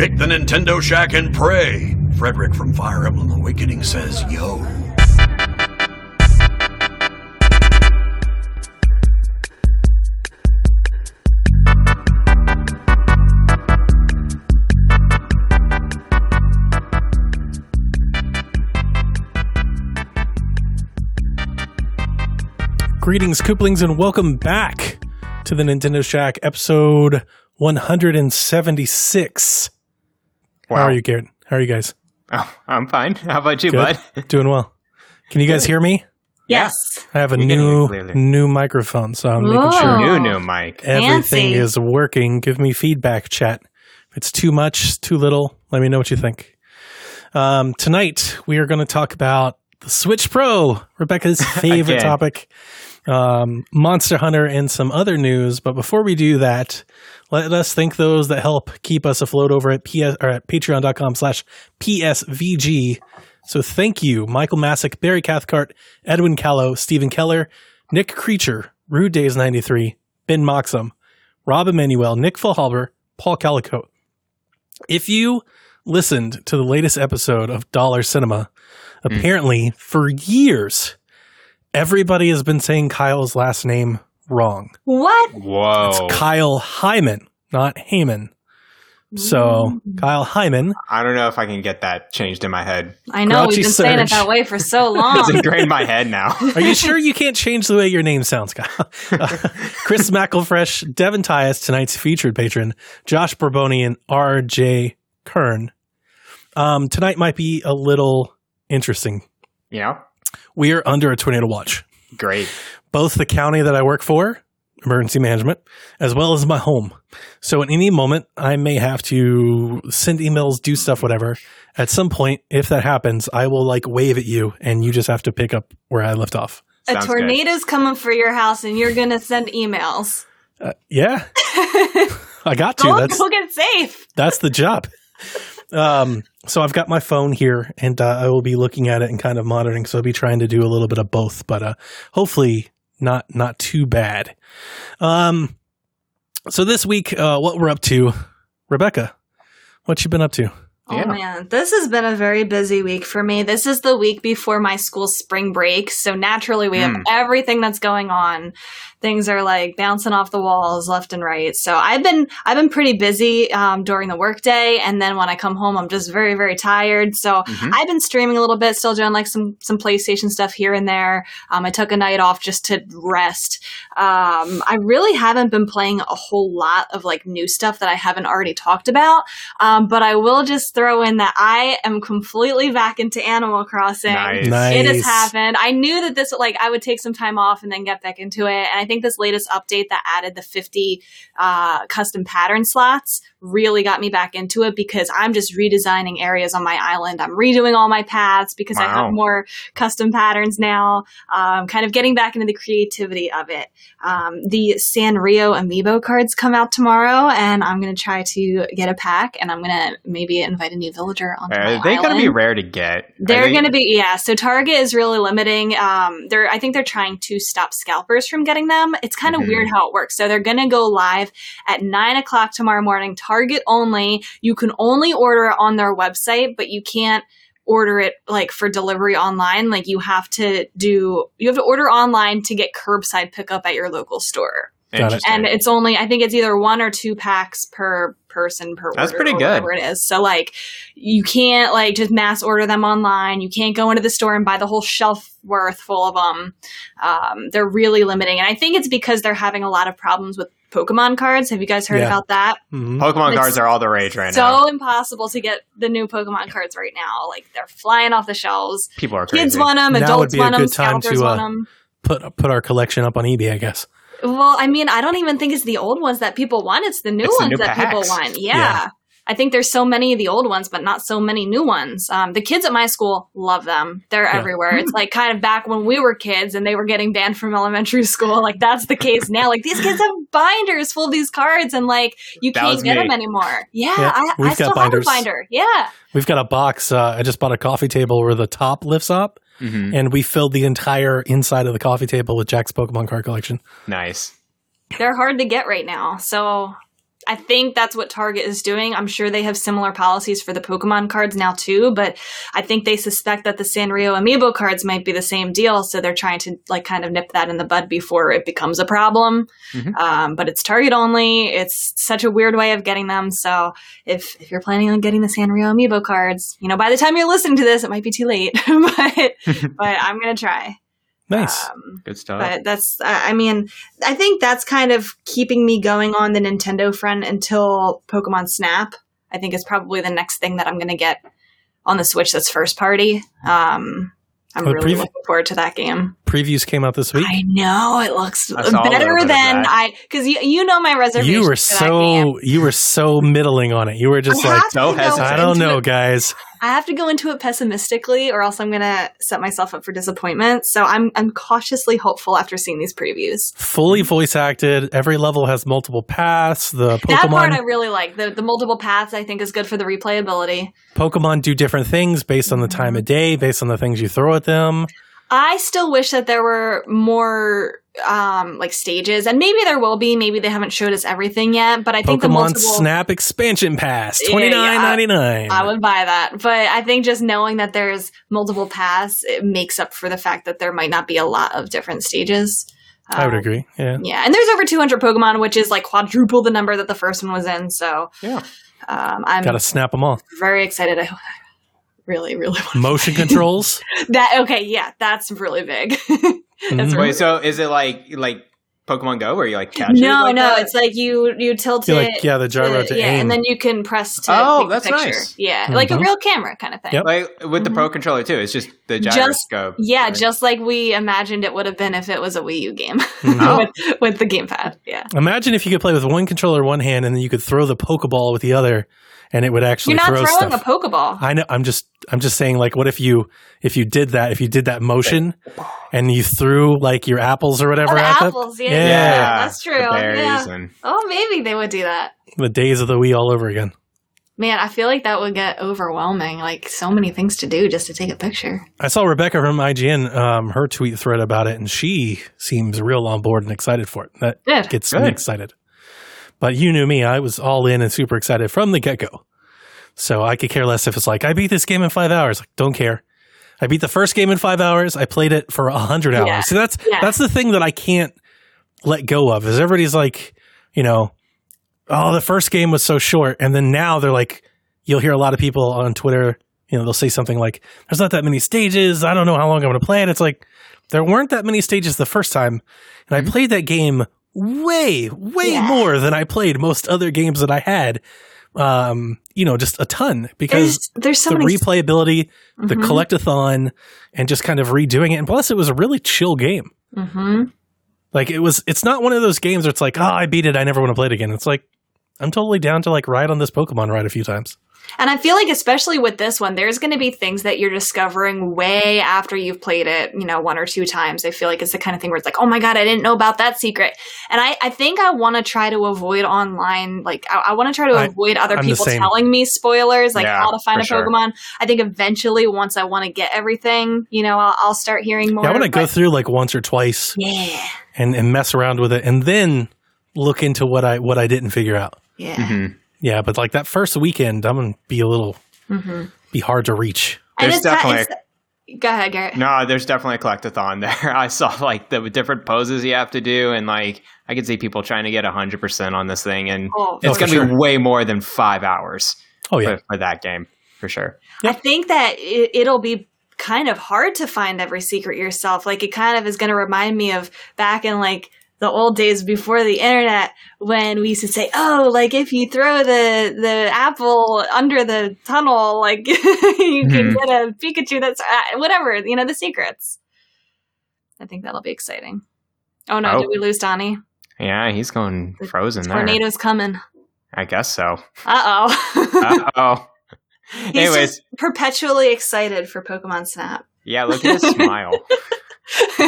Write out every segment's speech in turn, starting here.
Pick the Nintendo Shack and pray. Frederick from Fire Emblem Awakening says, yo. Greetings, Kooplings, and welcome back to the Nintendo Shack episode 176. How are you, Garrett? How are you guys? Oh, I'm fine. How about you, Good? bud? Doing well. Can you guys hear me? Yes. I have a We can new new microphone, so I'm making sure New, new mic. everything Fancy. is working. Give me feedback, chat. If it's too much, too little, let me know what you think. Um, tonight we are going to talk about the Switch Pro, Rebecca's favorite Again. topic, um, Monster Hunter, and some other news. But before we do that, let us thank those that help keep us afloat over at PS or at patreon.com slash PSVG. So thank you, Michael Masick, Barry Cathcart, Edwin Callow, Stephen Keller, Nick Creature, Rude Days 93, Ben Moxham, Rob Emanuel, Nick Fulhalber, Paul Calico. If you listened to the latest episode of Dollar Cinema, apparently for years, everybody has been saying Kyle's last name wrong. What? Whoa. It's Kyle Hyman, not Heyman. So Kyle Hyman, I don't know if I can get that changed in my head. I know Grouchy we've been saying it Surge. that way for so long. It's long. ingrained in my head now. are you sure you can't change the way your name sounds, Kyle? Uh, Chris McElfresh, Devin Tyus, tonight's featured patron, Josh Borboni, and R.J. Kern. Um, tonight might be a little interesting. you know? We are under a tornado watch. Great. both the county that I work for, emergency management, as well as my home. So at any moment, I may have to send emails, do stuff, whatever. At some point, if that happens, I will like wave at you and you just have to pick up where I left off. a Sounds good. tornado's coming for your house and you're going to send emails. Uh, yeah, I got to. Go, That's go get safe. that's the job. Um, so I've got my phone here, and uh, I will be looking at it and kind of monitoring. So I'll be trying to do a little bit of both, but uh, hopefully not not too bad. Um, so this week, uh, what we're up to, Rebecca, what you been up to? Yeah. Oh man, this has been a very busy week for me. This is the week before my school spring break, so naturally we have Hmm. everything that's going on. Things are like bouncing off the walls left and right. So I've been I've been pretty busy um, during the workday, and then when I come home, I'm just very very tired. So Mhm. I've been streaming a little bit, still doing like some some PlayStation stuff here and there. Um, I took a night off just to rest. Um, I really haven't been playing a whole lot of like new stuff that I haven't already talked about. Um, but I will just throw in that I am completely back into Animal Crossing. Nice. Nice. It has happened. I knew that this like I would take some time off and then get back into it. And I think this latest update that added the 50 uh, custom pattern slots really got me back into it because I'm just redesigning areas on my island. I'm redoing all my paths because I have more custom patterns now. Um, kind of getting back into the creativity of it. Um, the Sanrio amiibo cards come out tomorrow, and I'm going to try to get a pack, and I'm going to maybe invite a new villager my Are they going to be rare to get? They're they- going to be yeah. So Target is really limiting. Um, they're I think they're trying to stop scalpers from getting them. It's kind of Mhm. weird how it works. So they're going to go live at nine o'clock tomorrow morning. Target only. You can only order it on their website, but you can't order it like for delivery online. Like you have to do you have to order online to get curbside pickup at your local store. Got it. Interesting. And it's only I think it's either one or two packs per person per That's order pretty good. whatever it is. So like you can't like just mass order them online. You can't go into the store and buy the whole shelf worth full of them. Um, they're really limiting, and I think it's because they're having a lot of problems with Pokemon cards. Have you guys heard Yeah. about that? Mhm. Pokemon It's cards are all the rage right so now. So impossible to get the new Pokemon cards right now. Like they're flying off the shelves. People are crazy. Kids want them, Now would adults be a want them, good time scalpers to, uh, want them. Put put our collection up on eBay, I guess. Well, I mean, I don't even think it's the old ones that people want. It's the new It's the ones new that people want. Yeah. Yeah. I think there's so many of the old ones, but not so many new ones. Um, the kids at my school love them. They're Yeah. everywhere. It's like kind of back when we were kids and they were getting banned from elementary school. Like that's the case now. Like these kids have binders full of these cards and like you That can't get me. them anymore. Yeah, Yeah, I, we've I still binders. have a binder. Yeah. We've got a box. Uh, I just bought a coffee table where the top lifts up, Mhm. and we filled the entire inside of the coffee table with Jack's Pokemon card collection. Nice. They're hard to get right now. So I think that's what Target is doing. I'm sure they have similar policies for the Pokemon cards now too, but I think they suspect that the Sanrio amiibo cards might be the same deal, so they're trying to like kind of nip that in the bud before it becomes a problem. Mhm. Um, but it's Target only. It's such a weird way of getting them. So if if you're planning on getting the Sanrio amiibo cards, you know, by the time you're listening to this, it might be too late. but but I'm gonna try. Nice. Um, Good stuff. but that's uh, i mean i think that's kind of keeping me going on the nintendo front until pokemon snap i think is probably the next thing that i'm going to get on the switch that's first party um i'm Oh, really previ- looking forward to that game Previews came out this week. i know it looks I saw a little better than i because you, you know my reservation You were for that game. so you were so middling on it. You were just I like, have so hesitant. I don't know, guys. I have to go into it pessimistically, or else I'm gonna set myself up for disappointment. So I'm I'm cautiously hopeful after seeing these previews. Fully voice acted. Every level has multiple paths. The That part I really like. The the multiple paths I think is good for the replayability. Pokemon do different things based on the time of mm-hmm. day, based on the things you throw at them. I still wish that there were more um like stages and maybe there will be maybe they haven't showed us everything yet but i think the Pokemon multiple Snap expansion pass, Yeah, yeah, nine ninety nine. i would buy that but i think just knowing that there's multiple paths it makes up for the fact that there might not be a lot of different stages I would Um, agree. Yeah. yeah and there's over 200 pokemon which is like quadruple the number that the first one was in so Yeah. um i'm Got to snap them all. very excited i really really want Motion controls. that okay yeah that's really big that's Mhm. Wait, so is it like like Pokemon Go where you like catch it? no, like no, that? it's like you you tilt You're it. like, yeah, the gyro to yeah, aim. and then you can press to Oh, take that's the picture. nice. Yeah, like a real camera kind of thing. Yep. like with the Mhm. Pro controller too. It's just the Just- gyroscope. Yeah, right? just like we imagined it would have been if it was a Wii U game Mhm. Oh. with, with the gamepad. Yeah, Imagine if you could play with one controller one hand and then you could throw the Pokeball with the other, and it would actually you're not throw throwing stuff. a Pokeball. I know. I'm just. I'm just saying. Like, what if you if you did that? If you did that motion, and you threw like your apples or whatever Oh, the at them, apples, yeah, Yeah. yeah, that's true. The berries Yeah. and Oh, maybe they would do that. the days of the Wii all over again. Man, I feel like that would get overwhelming. Like so many things to do just to take a picture. I saw Rebecca from IGN, um, her tweet thread about it, and she seems real on board and excited for it. That Good. gets me excited. But you knew me; I was all in and super excited from the get go. So I could care less if it's like I beat this game in five hours. Like, don't care. I beat the first game in five hours. I played it for a hundred hours. Yeah. So that's Yeah. that's the thing that I can't let go of. Is everybody's like, you know, oh, the first game was so short, and then now they're like, you'll hear a lot of people on Twitter, you know, they'll say something like, "There's not that many stages. I don't know how long I'm going to play it." It's like there weren't that many stages the first time, and I mm-hmm. played that game way, way Yeah. more than I played most other games that I had. Um, you know, just a ton because There's there's so the many. replayability, the Mhm. collectathon, and just kind of redoing it. And plus, it was a really chill game. Mhm. Like it was, it's not one of those games where it's like, oh, I beat it, I never want to play it again. It's like I'm totally down to like ride on this Pokemon ride a few times. And I feel like, especially with this one, there's going to be things that you're discovering way after you've played it, you know, one or two times. I feel like it's the kind of thing where it's like, oh my God, I didn't know about that secret. And I, I think I want to try to avoid online, like, I, I want to try to I- avoid other I'm people telling me spoilers, like Yeah, how to find for a sure. Pokemon. I think eventually, once I want to get everything, you know, I'll, I'll start hearing more. Yeah, I want to go through like once or twice Yeah. and, and mess around with it, and then look into what I what I didn't figure out. Yeah. Mhm. Yeah, but like that first weekend, I'm gonna be a little hmm be hard to reach. And There's it's that- definitely it's- Go ahead, Garrett. No, there's definitely a collectathon there. I saw like the different poses you have to do, and like I could see people trying to get hundred percent on this thing, and Oh, it's for gonna sure. be way more than five hours Oh yeah, for, for that game for sure. I think that it, it'll be kind of hard to find every secret yourself. Like it kind of is going to remind me of back in like the old days before the internet when we used to say, "Oh, like if you throw the the apple under the tunnel, like you can Mhm. get a Pikachu that's uh, whatever." You know the secrets. I think that'll be exciting. Oh no, Oh. did we lose Donnie? Yeah, he's going frozen there. Tornado's coming. I guess so. Uh oh. Uh oh. He's Anyways, just perpetually excited for Pokemon Snap. yeah, look at his smile.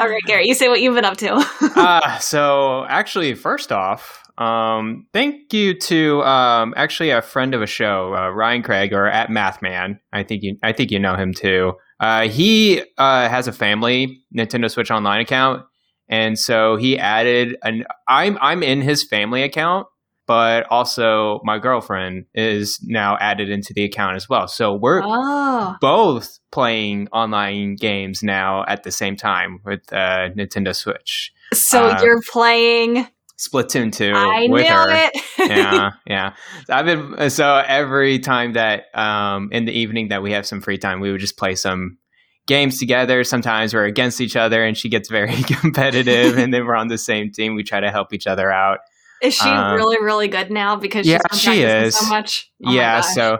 All right, Garrett, you say what you've been up to. uh, so actually, first off, um, thank you to um, actually a friend of a show, uh, Ryan Craig, or at Mathman. I think you, I think you know him too. Uh, he uh, has a family Nintendo Switch Online account, and so he added an. I'm I'm in his family account, but also my girlfriend is now added into the account as well. So we're Oh, both playing online games now at the same time with uh, Nintendo Switch. so Uh, you're playing. Splatoon 2 I with knew her. it. yeah, yeah. I've been so every time that um in the evening that we have some free time, we would just play some games together. Sometimes we're against each other, and she gets very competitive, and then we're on the same team. We try to help each other out. Is she Um, really, really good now because yeah, she is. so much? Oh yeah, so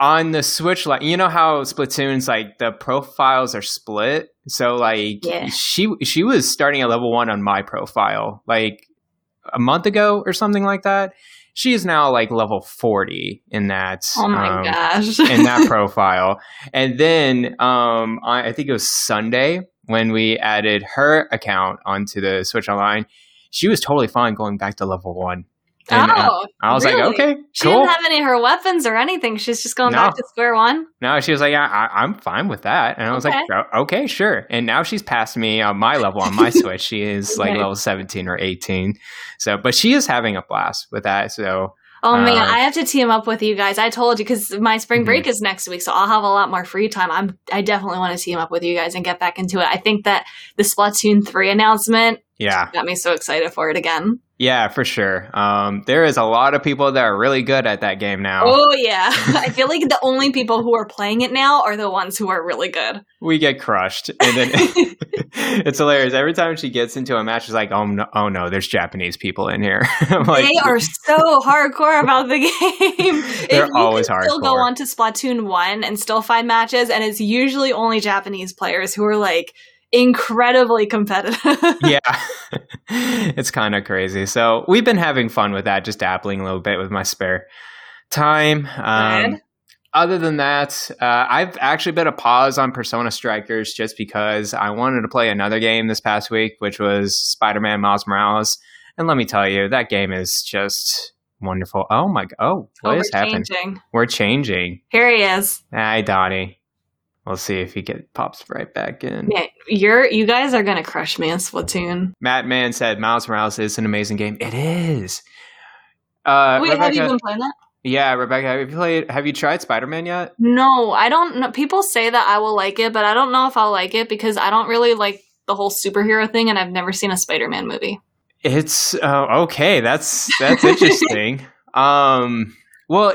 on the Switch, like you know how Splatoon's like the profiles are split. So like Yeah. she she was starting at level one on my profile like a month ago or something like that. She is now like level forty in that. Oh my um, gosh. in that profile. And then um, I, I think it was Sunday when we added her account onto the Switch Online. She was totally fine going back to level one. And, uh, oh, I was really? like, okay, she cool. didn't have any of her weapons or anything. She's just going No. back to square one. no, she was like, yeah, I, I'm fine with that. And I was like, Okay. "Oh, okay, sure. And now she's passed me on my level on my Switch. She is like level 17 or 18. So, but she is having a blast with that. So, Oh man, Uh, I have to team up with you guys. I told you because my spring break is next week, so I'll have a lot more free time. I'm I definitely want to team up with you guys and get back into it. I think that the Splatoon three announcement yeah. got me so excited for it again. Yeah, for sure. Um, there is a lot of people that are really good at that game now. Oh yeah, I feel like the only people who are playing it now are the ones who are really good. we get crushed and then it's hilarious every time she gets into a match she's like oh no oh no there's japanese people in here I'm like they are so hardcore about the game. They're If always can Still go on to Splatoon one and still find matches, and it's usually only Japanese players who are like incredibly competitive. yeah. It's kind of crazy. So we've been having fun with that just dabbling a little bit with my spare time. Um, other than that uh, i've actually been a pause on persona strikers just because i wanted to play another game this past week which was spider-man miles morales. And let me tell you that game is just wonderful. Oh my god oh what Oh, is happening we're changing. Here he is. Hi, Donnie. We'll see if he get pops right back in. Yeah, you're you guys are gonna crush me in Splatoon. Matt Mann said Miles Morales is an amazing game. It is. Uh, Wait, Rebecca, have you been playing that? yeah, Rebecca, have you played? Have you tried Spider Man yet? No, I don't know. People say that I will like it, but I don't know if I'll like it because I don't really like the whole superhero thing, and I've never seen a Spider-Man movie. It's uh, okay. That's that's interesting. um, well,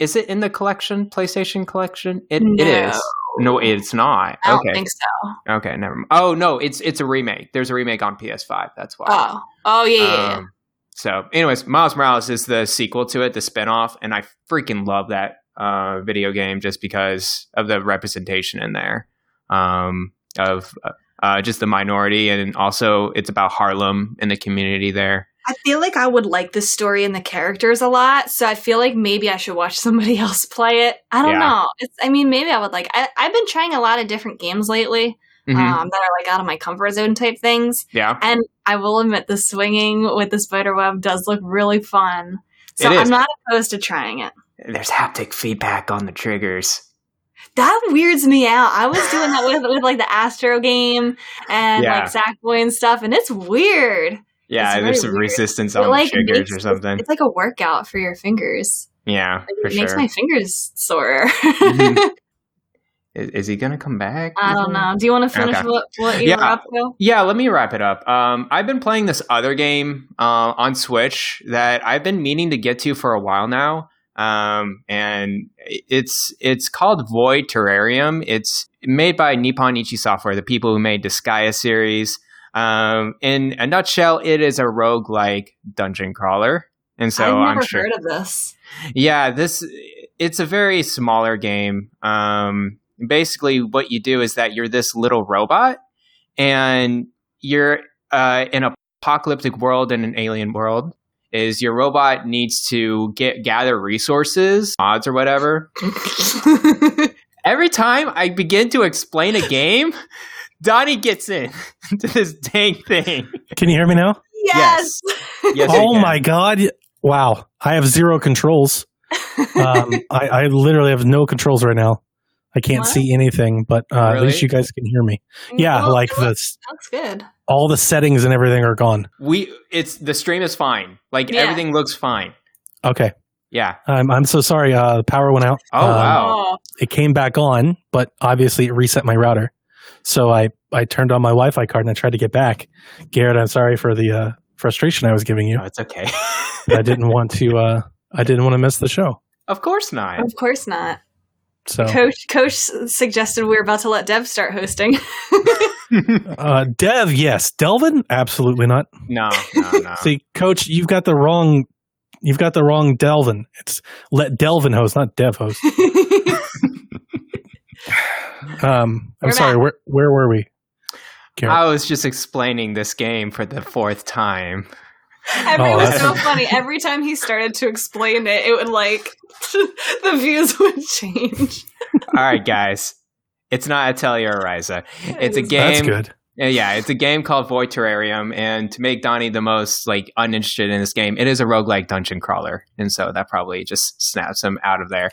is it in the collection, PlayStation collection? It it No. is. No, it's not. I don't okay, think so. okay, never. mind. Oh no, it's it's a remake. There's a remake on PS5. That's why. Oh, oh yeah, yeah, yeah. Um, so, anyways, Miles Morales is the sequel to it, the spinoff, and I freaking love that uh, video game just because of the representation in there um, of uh, just the minority, and also it's about Harlem and the community there. I feel like I would like the story and the characters a lot, so I feel like maybe I should watch somebody else play it. I don't Yeah. know. It's, I mean, maybe I would like. I, I've been trying a lot of different games lately Mhm. um, that are like out of my comfort zone type things. yeah, And I will admit, the swinging with the spider web does look really fun. So. I'm not opposed to trying it. there's haptic feedback on the triggers. That weirds me out. I was doing that with, with like the Astro game and Yeah. like Sackboy and stuff, and it's weird. Yeah, there's some weird. resistance on like, makes- or something. It's like a workout for your fingers. Yeah, Like, for it makes my fingers sore. Mhm. Is, is he gonna come back? I don't know. Do you want to finish Okay. what, what you Yeah. were up to? Yeah, let me wrap it up. Um, I've been playing this other game uh, on Switch that I've been meaning to get to for a while now, um, and it's it's called Void Terrarium. It's made by Nippon Ichi Software, the people who made the Disgaea series. Um, in a nutshell, it is a roguelike dungeon crawler, and so I've I'm never sure. heard of this. Yeah, this it's a very smaller game. Um, basically, what you do is that you're this little robot, and you're uh, in a apocalyptic world in an alien world. Is your robot needs to get gather resources, mods or whatever. Every time I begin to explain a game, Donnie gets in to this dang thing. Can you hear me now? yes. Yes, I oh my god! Wow, I have zero controls. Um, I, I literally have no controls right now. I can't What? see anything, but uh, at least you guys can hear me. Yeah, Well, like it the looks, looks good. all the settings and everything are gone. We it's the stream is fine. Like Yeah. everything looks fine. Okay, Yeah. I'm I'm so sorry. Uh, the power went out. Oh Um, wow. It came back on, but obviously it reset my router. So I I turned on my Wi-Fi card and I tried to get back. Garrett, I'm sorry for the uh, frustration I was giving you. No, it's okay. I didn't want to. Uh, I didn't want to miss the show. of course not. of course not. So Coach Coach suggested we are about to let Dev start hosting. uh, Dev, yes. Delvin, absolutely not. no, no, no. See, Coach, you've got the wrong. You've got the wrong Delvin. It's let Delvin host, not Dev host. Um, I'm We're sorry. back. Where where were we? Garrett? I was just explaining this game for the fourth time. Every Oh, was so funny. Every time he started to explain it, it would like the views would change. All right, guys. It's not Atelier Ryza. It's a game. That's good. Uh, Yeah, it's a game called Void Terrarium, and to make Donnie the most like uninterested in this game, it is a roguelike dungeon crawler, and so that probably just snaps him out of there.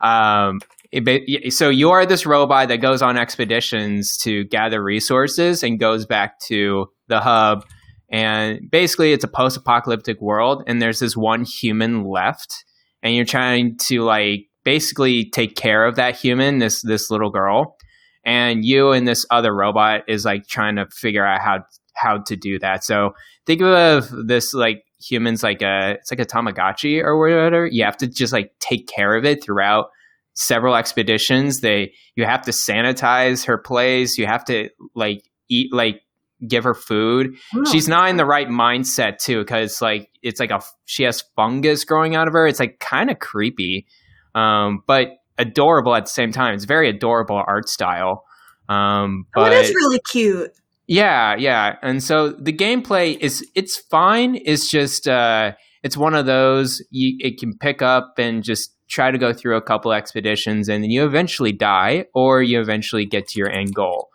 Um, it so you are this robot that goes on expeditions to gather resources and goes back to the hub, and basically it's a post-apocalyptic world, and there's this one human left, and you're trying to like basically take care of that human, this this little girl and you and this other robot is like trying to figure out how how to do that. So think of this like humans like a it's like a Tamagotchi or whatever. You have to just like take care of it throughout several expeditions. They you have to sanitize her place. You have to like eat like give her food. She's not in the right mindset too because like it's like a she has fungus growing out of her. It's like kind of creepy, um, but adorable at the same time. It's very adorable art style. Um, Oh, but it is really cute. yeah, yeah. And so the gameplay is it's fine. It's just uh it's one of those you it can pick up and just try to go through a couple expeditions and then you eventually die or you eventually get to your end goal.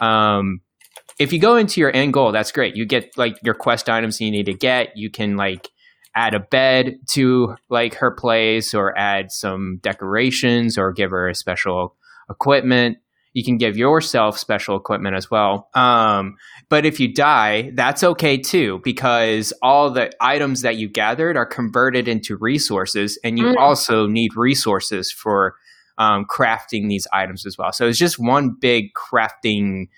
Um if you go into your end goal, that's great. You get like your quest items you need to get. You can like add a bed to like her place or add some decorations or give her a special equipment you can give yourself special equipment as well. Um, but if you die, that's okay too, because all the items that you gathered are converted into resources, and you Mm. also need resources for um, crafting these items as well. So it's just one big crafting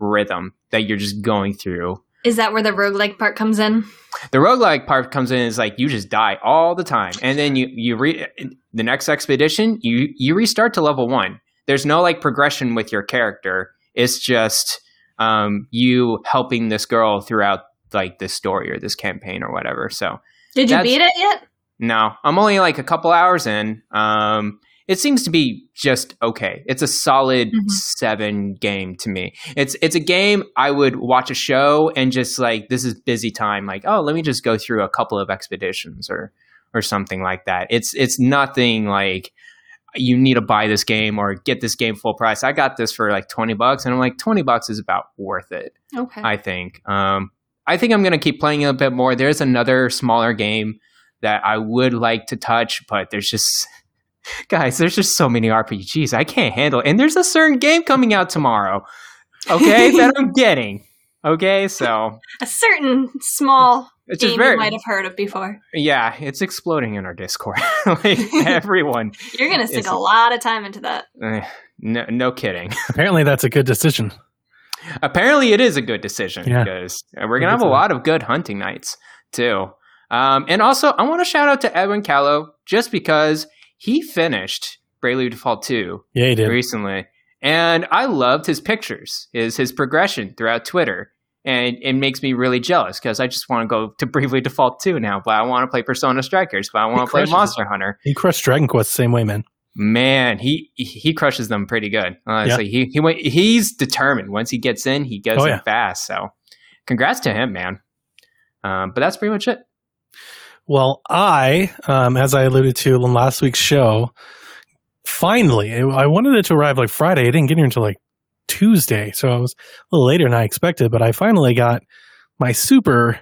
rhythm that you're just going through. Is that where the roguelike part comes in? The roguelike part comes in is like you just die all the time. And then you you re the next expedition, you you restart to level 1. There's no like progression with your character. It's just um you helping this girl throughout like this story or this campaign or whatever. So, Did you beat it yet? no, I'm only like a couple hours in. Um, it seems to be just okay. It's a solid Mhm. seven game to me. It's it's a game I would watch a show and just like this is busy time. Like oh, let me just go through a couple of expeditions or or something like that. It's it's nothing like you need to buy this game or get this game full price. I got this for like twenty bucks, and I'm like twenty bucks is about worth it. Okay. I think. Um, I think I'm going to keep playing a bit more. There's another smaller game that I would like to touch, but there's just guys, there's just so many RPGs I can't handle. And there's a certain game coming out tomorrow. Okay, that I'm getting. Okay, so a certain small it's just very you might have heard of before. yeah, it's exploding in our Discord. like everyone, You're gonna stick It's- a lot of time into that. eh, no, no kidding. Apparently, that's a good decision. Apparently, it is a good decision Yeah. because we're gonna have a lot of good hunting nights too. Um, and also, I want to shout out to Edwin Callow just because he finished Bravely Default 2 Yeah, he did. recently, and I loved his pictures, his his progression throughout Twitter, and it makes me really jealous because I just want to go to Bravely Default 2 now, but I want to play Persona Strikers, but I want to play Monster Hunter. He crushed Dragon Quest the same way, man. Man, he he crushes them pretty good. Honestly, he he went, he's determined. Once he gets in, he goes Oh, in fast. So, congrats to him, man. Um, but that's pretty much it. Well, I, um, as I alluded to in last week's show, finally, I wanted it to arrive like Friday. I didn't get here until like Tuesday, so it was a little later than I expected. But I finally got my Super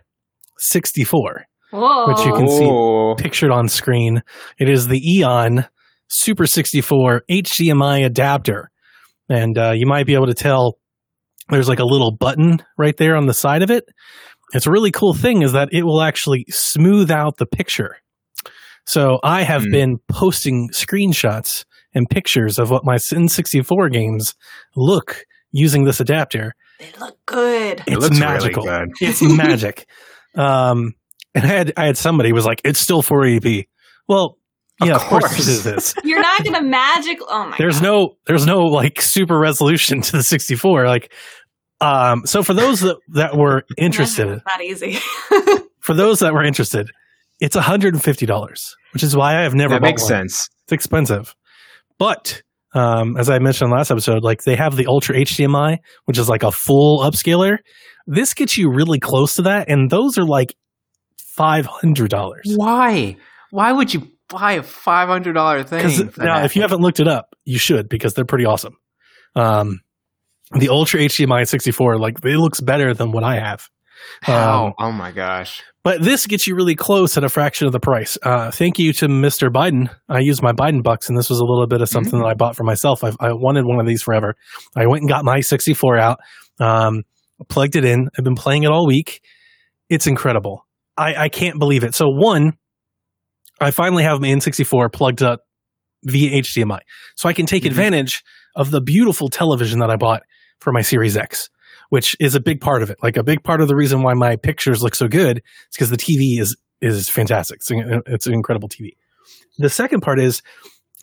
64 Whoa. Which you can see- pictured on screen. It is the Eon Super 64 HDMI adapter. And uh, you might be able to tell there's like a little button right there on the side of it. It's a really cool thing is that it will actually smooth out the picture. So I have Hmm. been posting screenshots and pictures of what my N64 games look using this adapter. They look good. It It's looks magical. really good. It's magic. Um, and I had I had somebody who was like, "It's still 480p." Well, Of yeah, of course, course. it is. You're not gonna magic. Oh my. there's God. no there's no like super resolution to the 64. Like, um, so for those that that were interested, It's not easy. for those that were interested, it's 150 dollars, which is why I have never That bought makes one. sense. It's expensive, but um, as I mentioned last episode, like they have the Ultra HDMI, which is like a full upscaler. This gets you really close to that, and those are like five hundred dollars. Why? Why would you buy a five hundred dollar thing? Now, that? if you haven't looked it up, you should because they're pretty awesome. Um, the Ultra HDMI 64, like it looks better than what I have. How? um, oh my gosh! But this gets you really close at a fraction of the price. Uh, thank you to Mr. Biden. I used my Biden bucks, and this was a little bit of something that I bought for myself. I, I wanted one of these forever. I went and got my 64 out, um, plugged it in. I've been playing it all week. It's incredible. I, I can't believe it. So, one, I finally have my N64 plugged up via HDMI. So I can take Mhm. advantage of the beautiful television that I bought for my Series X, which is a big part of it. Like a big part of the reason why my pictures look so good is because the TV is is fantastic. It's, an- it's an incredible TV. The second part is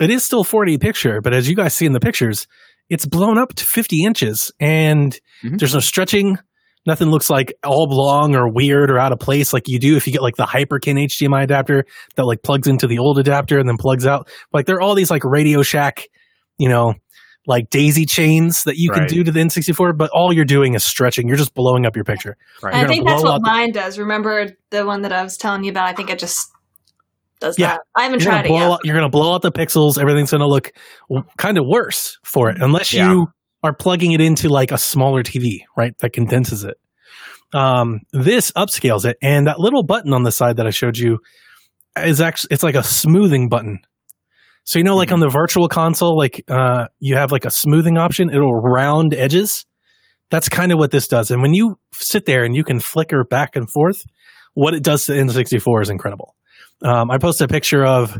it is still 40 picture, but as you guys see in the pictures, it's blown up to 50 inches and Mhm. there's no stretching. Nothing looks like all long or weird or out of place like you do if you get like the Hyperkin HDMI adapter that like plugs into the old adapter and then plugs out. Like there are all these like Radio Shack, you know, like daisy chains that you can Right. do to the N64, but all you're doing is stretching. You're just blowing up your picture. Right. I think that's what out the- mine does. Remember the one that I was telling you about? I think it just does Yeah. that. I haven't You're tried gonna, it blow yet. out, you're gonna blow out the pixels. Everything's gonna look kind of worse for it, unless Yeah. you are plugging it into like a smaller TV, right? That condenses it. Um, this upscales it, and that little button on the side that I showed you is actually it's like a smoothing button. So you know, like on the virtual console, like uh, you have like a smoothing option. It'll round edges. That's kind of what this does. And when you sit there and you can flicker back and forth, what it does to N64 is incredible. Um, I posted a picture of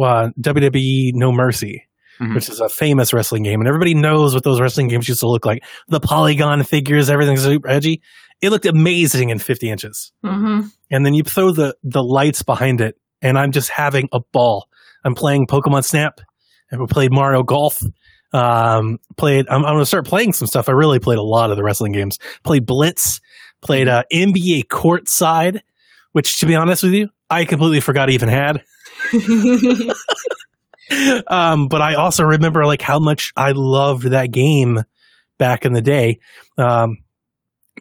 uh, WWE No Mercy, Mhm. which is a famous wrestling game, and everybody knows what those wrestling games used to look like. The polygon figures, everything's super edgy. It looked amazing in 50 inches hmm and then you throw the the lights behind it and i'm just having a ball i'm playing pokemon snap. We played mario golf. Um played I'm, I'm gonna start playing some stuff. I really played a lot of the wrestling games. Played blitz. Played uh nba courtside which to be honest with you i completely forgot I even had. Um but i also remember like how much i loved that game back in the day. Um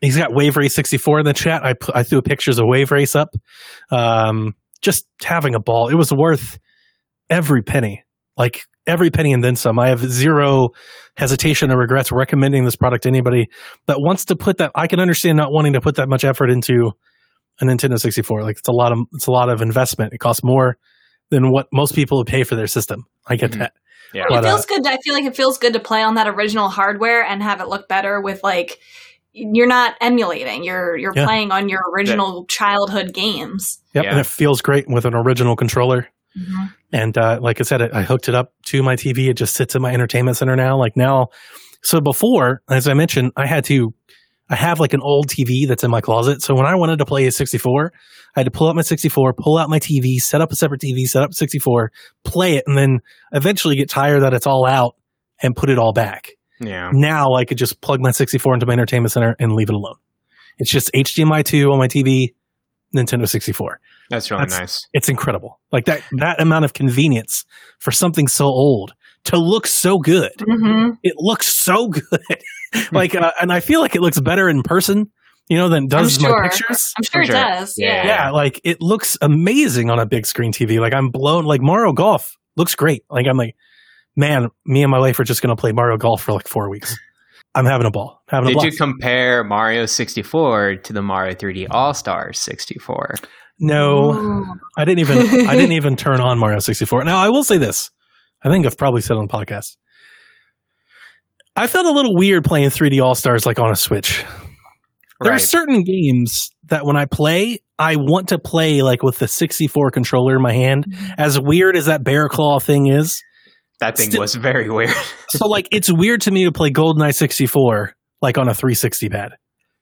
he's got wave race 64 in the chat. I i threw pictures of wave race up. Um just having a ball. It was worth every penny like every penny and then some i have zero hesitation or regrets recommending this product to anybody that wants to put that i can understand not wanting to put that much effort into a nintendo 64 like it's a lot of it's a lot of investment it costs more than what most people would pay for their system i get Mhm. that Yeah. But, it uh, feels good. I feel like it feels good to play on that original hardware and have it look better with like you're not emulating. You're you're Yeah. playing on your original childhood games. yep Yeah. and it feels great with an original controller And uh, like I said, I, I hooked it up to my TV. It just sits in my entertainment center now. Like now, so before, as I mentioned, I had to, I have like an old TV that's in my closet. So when I wanted to play a 64, I had to pull out my 64, pull out my TV, set up a separate TV, set up 64, play it, and then eventually get tired that it's all out and put it all back. Yeah. Now I could just plug my 64 into my entertainment center and leave it alone. It's just HDMI 2 on my TV, Nintendo 64 That's really That's- nice. it's incredible. Like that that amount of convenience for something so old to look so good. hmm It looks so good. like uh, and I feel like it looks better in person, you know, than does I'm my sure. pictures. I'm sure For it sure. does. Yeah. Yeah. Yeah, like it looks amazing on a big screen TV. Like I'm blown like Mario Golf looks great. Like I'm like, man, me and my wife are just gonna play Mario Golf for like four weeks. I'm having a ball. Having Did ball. you compare Mario 64 to the Mario 3D All Stars 64? No. Ooh. I didn't even I didn't even turn on Mario 64. Now I will say this. I think I've probably said on the podcast. I felt a little weird playing 3D All Stars like on a Switch. There are certain games that when I play, I want to play like with the 64 controller in my hand. Mm-hmm. As weird as that bear claw thing is, That thing Still- was very weird. so like it's weird to me to play GoldenEye 64 like on a 360 pad.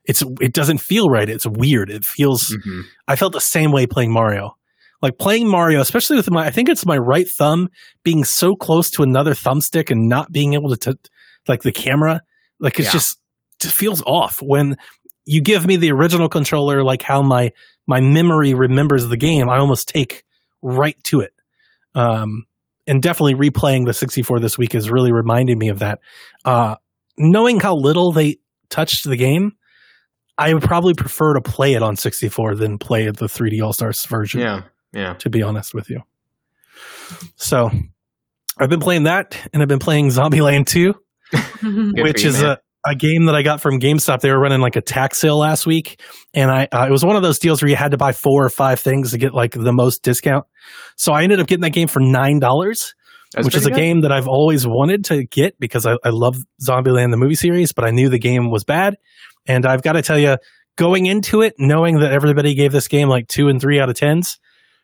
It's it doesn't feel right. It's weird. It feels Mhm. I felt the same way playing Mario. Like playing Mario, especially with my I think it's my right thumb being so close to another thumbstick and not being able to t- like the camera, like it's Yeah. just just feels off when you give me the original controller like how my my memory remembers the game, I almost take right to it. Um and definitely replaying the 64 this week is really reminding me of that. Uh knowing how little they touched the game, I would probably prefer to play it on 64 than play the 3D All Stars version, Yeah. Yeah. to be honest with you. So I've been playing that and I've been playing Zombieland 2, Good which you, is man. a, a game that I got from GameStop. They were running like a tax sale last week. And I, uh, it was one of those deals where you had to buy four or five things to get like the most discount. So I ended up getting that game for $9 That's which is a good. game that I've always wanted to get because I, I love Zombieland the movie series, but I knew the game was bad. And I've got to tell you, going into it, knowing that everybody gave this game like two and three out of tens,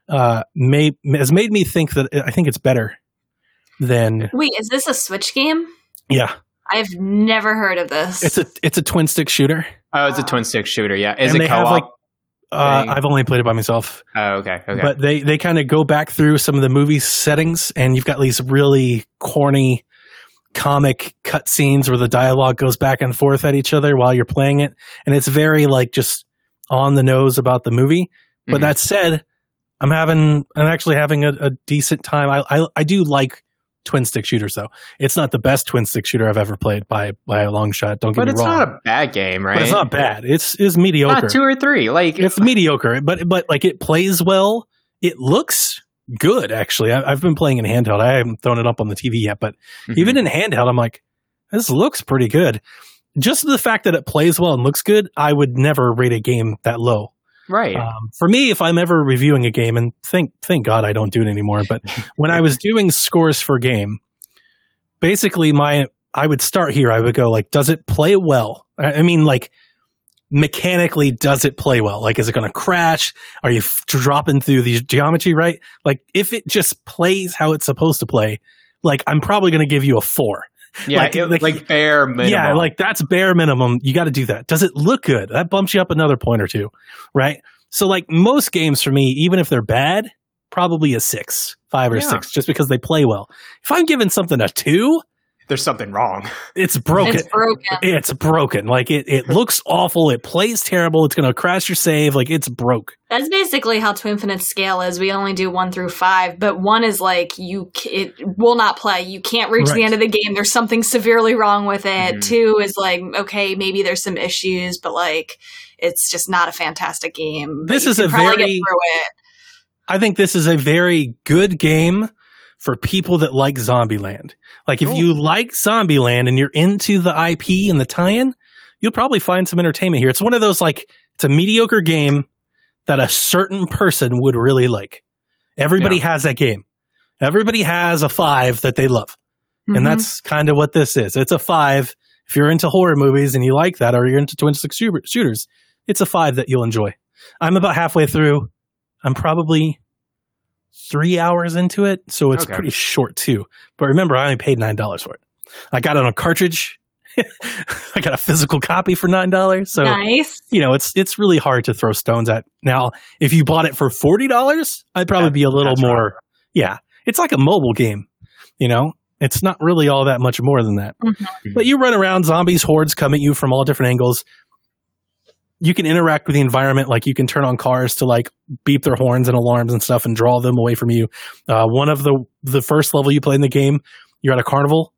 uh, may, has made me think that I think it's better than Wait, is this a Switch game? yeah. I've never heard of this. It's a it's a twin stick shooter. Oh, it's a twin stick shooter. Yeah. Is And it co-op? like, Uh, I've only played it by myself. oh, okay. Okay. but they they kind of go back through some of the movie settings and you've got these really corny comic cutscenes where the dialogue goes back and forth at each other while you're playing it and it's very like just on the nose about the movie but Mhm. that said i'm having i'm actually having a, a decent time I, I i do like twin stick shooters though it's not the best twin stick shooter i've ever played by by a long shot don't get but me wrong. But it's not a bad game, right? but it's not bad it's it's mediocre Not two or three. Like it's mediocre, but but like it plays well. It looks good actually. I, I've been playing in handheld. I haven't thrown it up on the TV yet, but Mhm. even in handheld, I'm like, this looks pretty good. Just the fact that it plays well and looks good, I would never rate a game that low. right. Um, for me, if I'm ever reviewing a game, and thank thank God I don't do it anymore, but when I was doing scores for game, basically my I would start here. I would go like, does it play well? I I mean, like mechanically, does it play well? Like, is it going to crash? Are you f- dropping through the geometry right? Like, if it just plays how it's supposed to play, like I'm probably going to give you a four. yeah. like- it- like- like, bare minimum. Yeah, like that's bare minimum. You got to do that. Does it look good? That bumps you up another point or two, right? So, like most games for me, even if they're bad, probably a six, five or Yeah. six, just because they play well. If I'm giving something a two, there's something wrong. it's broken. It's broken. It's broken. Like it, it looks awful. It plays terrible. It's going to crash your save. Like it's broke. That's basically how Twinfinite scale is. We only do one through five, but one is like you it will not play. You can't reach Right. the end of the game. There's something severely wrong with it. Mhm. Two is like okay, maybe there's some issues, but like it's just not a fantastic game. This is a probably get very- through it. I think this is a very good game for people that like Zombieland. Like if Cool. you like Zombieland and you're into the IP and the tie-in, you'll probably find some entertainment here. It's one of those like it's a mediocre game that a certain person would really like. Everybody has that game. Everybody has a 5 that they love. Mhm. And that's kind of what this is. It's a 5 if you're into horror movies and you like that or you're into twin stick shooters. It's a 5 that you'll enjoy. I'm about halfway through. I'm probably three hours into it, so it's Okay. pretty short too. But remember, I only paid nine dollars for it. I got it on a cartridge. I got a physical copy for nine dollars. So nice. you know, it's it's really hard to throw stones at. Now, if you bought it for forty dollars, I'd probably That- be a little that's more. Yeah, it's like a mobile game. You know, it's not really all that much more than that. Mhm. But you run around, zombies, hordes come at you from all different angles. You can interact with the environment, like you can turn on cars to like beep their horns and alarms and stuff, and draw them away from you. Uh, one of the the first level you play in the game, you're at a carnival,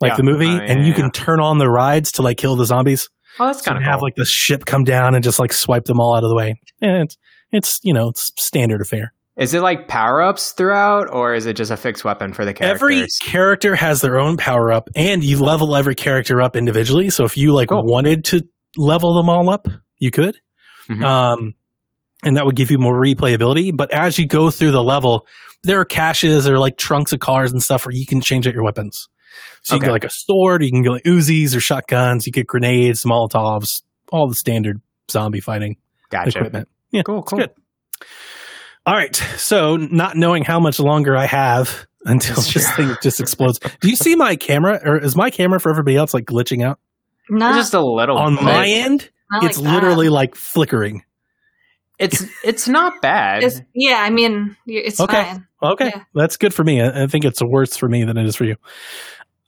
like Yeah. the movie, Oh, and you yeah. can turn on the rides to like kill the zombies. Oh, that's So kind of cool. have like the ship come down and just like swipe them all out of the way. And it's it's you know it's standard affair. is it like power ups throughout, or is it just a fixed weapon for the characters? Every character has their own power up, and you level every character up individually. So if you like Cool. wanted to level them all up, you could. Mhm. Um, and that would give you more replayability. But as you go through the level, there are caches or like trunks of cars and stuff where you can change out your weapons. So you can get like a sword, you can get like Uzis or shotguns, you get grenades, Molotovs, all the standard zombie fighting Gotcha. equipment. Yeah, Cool, it's cool. good. All right. So, not knowing how much longer I have until That's this true. thing just explodes. Do you see my camera, or is my camera for everybody else like glitching out Not, Just a little. on bit. my end? Not it's like that. literally like flickering. It's it's not bad. It's, yeah, I mean, it's Okay. fine. Okay, Yeah. that's good for me. I, I think it's worse for me than it is for you.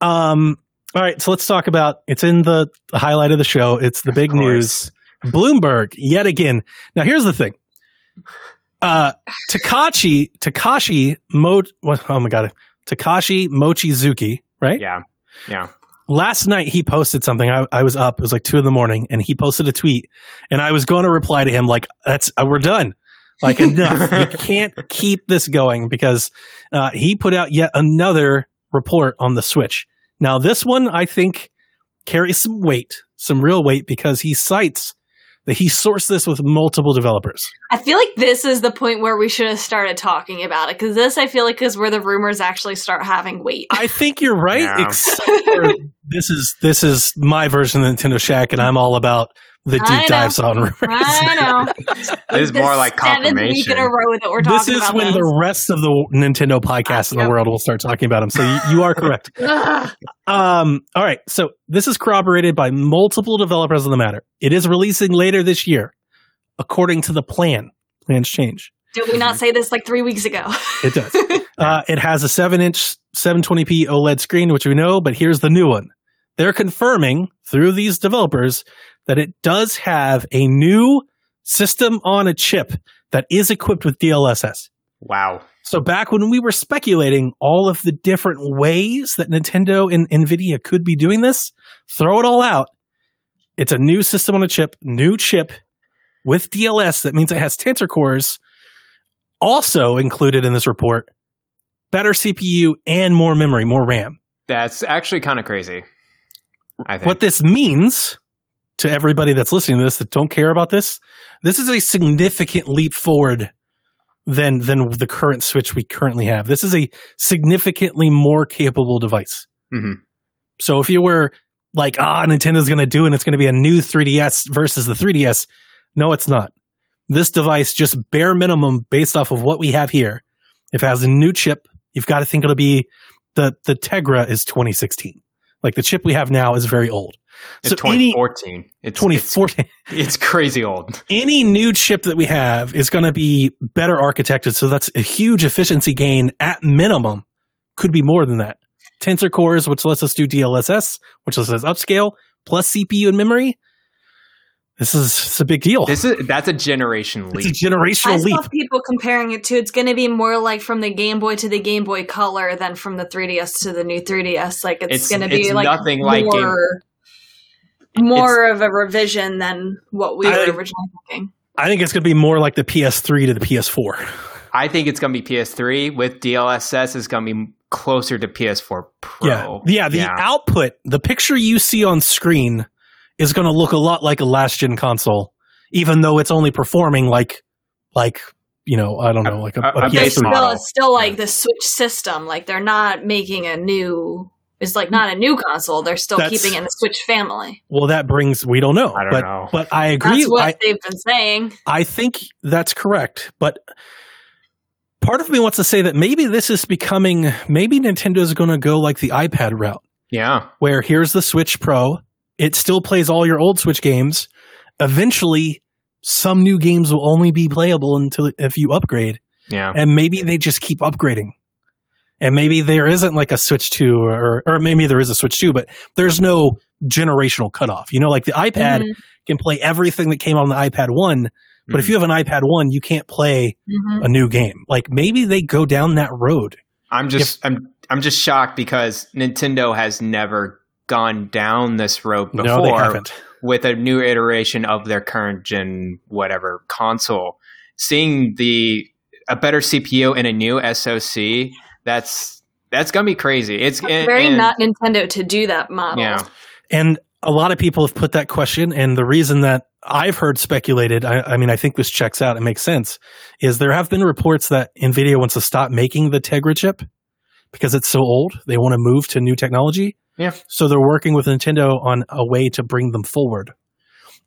Um. All right, so let's talk about. It's in the highlight of the show. It's the big Of news. Bloomberg yet again. Now here's the thing. Uh Takashi Takashi Mo oh my god. Takashi Mochizuki, right? Yeah. Yeah. Last night he posted something. I, I was up. It was like two in the morning, and he posted a tweet, and I was going to reply to him like, "That's uh, we're done. Like enough. you can't keep this going because uh, he put out yet another report on the Switch. Now this one I think carries some weight, some real weight, because he cites that he sourced this with multiple developers. I feel like this is the point where we should have started talking about it because this, I feel like, is where the rumors actually start having weight. I think you're right. Yeah. Except for this is this is my version of Nintendo Shack, and I'm all about the I deep know. dives on rumors. I know. It is The more like seventh week in a confirmation. row that we're this is about when this. the rest of the Nintendo podcast in the world will start talking about them. So you, you are correct. Um, all right. So this is corroborated by multiple developers on the matter. It is releasing later this year, according to the plan. Plans change. Did we not say this like three weeks ago? It does. uh, it has a 7 inch 720p OLED screen, which we know, but here's the new one. They're confirming through these developers that it does have a new system on a chip that is equipped with DLSS. Wow. So back when we were speculating all of the different ways that Nintendo and Nvidia could be doing this, throw it all out. It's a new system on a chip, new chip with DLS. That means it has tensor cores. Also included in this report, better CPU and more memory, more RAM. That's actually kind of crazy. I think. What this means to everybody that's listening to this that don't care about this, this is a significant leap forward than than the current Switch we currently have. This is a significantly more capable device. Mhm. So if you were like, ah, Nintendo's going to do and it's going to be a new 3DS versus the 3DS, no, it's not. This device, just bare minimum, based off of what we have here, if it has a new chip, you've got to think it'll be the the Tegra is 2016. Like the chip we have now is very old. It's so any 2014. It's, 2014, It's, it's crazy old. any new chip that we have is going to be better architected. So that's a huge efficiency gain at minimum. Could be more than that. Tensor cores, which lets us do DLSS, which lets us upscale, plus CPU and memory. This is it's a big deal. This is that's a generation leap. it's a leap. I generational leap. saw people comparing it to it's going to be more like from the Game Boy to the Game Boy Color than from the 3DS to the new 3DS. Like it's, It's- going to be it's like nothing like Game- more, more of a revision than what we I were originally thinking. I think it's going to be more like the PS3 to the PS4. I think it's going to be PS3 with DLSS is going to be closer to PS4 Pro. Yeah. Yeah. The output, the picture you see on screen is going to look a lot like a last gen console, even though it's only performing like, like, you know, I don't know, like a, a- a a base PS3. model. still, it's still like the Switch system. Like they're not making a new. It's like not a new console. They're still That's- keeping it in the Switch family. Well, that brings, we don't know. I don't but, know. But I agree. That's what I, they've been saying. I think that's correct. But part of me wants to say that maybe this is becoming, maybe Nintendo is going to go like the iPad route. Yeah. where here's the Switch Pro. It still plays all your old Switch games. Eventually, some new games will only be playable until if you upgrade, Yeah. and maybe they just keep upgrading. And maybe there isn't like a Switch 2 or or maybe there is a Switch 2, but there's no generational cutoff. You know, like the iPad Mhm, can play everything that came on the iPad 1, but if you have an iPad 1, you can't play mhm. a new game. Like maybe they go down that road. I'm just I'm I'm just shocked because Nintendo has never gone down this road before no, they haven't. with a new iteration of their current gen whatever console. Seeing the a better CPU and a new SoC, that's that's gonna be crazy. It's and- Very and- not Nintendo to do that model. Yeah. And a lot of people have put that question, and the reason that I've heard speculated, I, I mean, I think this checks out. It makes sense. Is there have been reports that NVIDIA wants to stop making the Tegra chip because it's so old. They want to move to new technology. Yeah. So they're working with Nintendo on a way to bring them forward.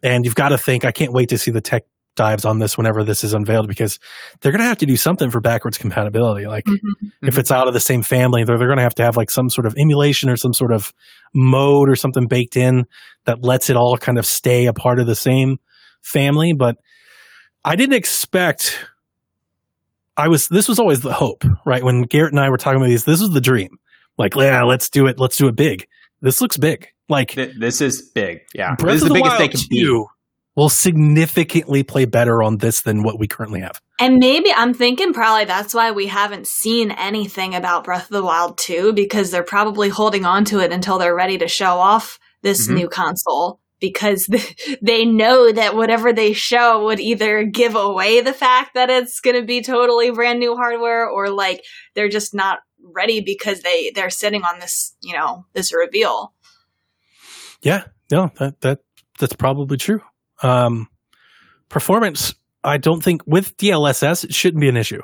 And you've got to think, I can't wait to see the tech dives on this whenever this is unveiled because they're going to have to do something for backwards compatibility. Like Mhm. if it's out of the same family, they're, they're going to have to have like some sort of emulation or some sort of mode or something baked in that lets it all kind of stay a part of the same family. But I didn't expect. I was. This was always the hope, right? When Garrett and I were talking about these, this was the dream. Like, yeah, let's do it. Let's do it big. This looks big. Like Th- this is big. Yeah. Breath this is of the the biggest Wild they can be. 2 will significantly play better on this than what we currently have. And maybe I'm thinking probably that's why we haven't seen anything about Breath of the Wild 2 because they're probably holding on to it until they're ready to show off this Mhm. new console because they know that whatever they show would either give away the fact that it's going to be totally brand new hardware or like they're just not ready because they they're sitting on this, you know, this reveal. Yeah, no, that that that's probably true. Um, performance, I don't think with DLSS it shouldn't be an issue.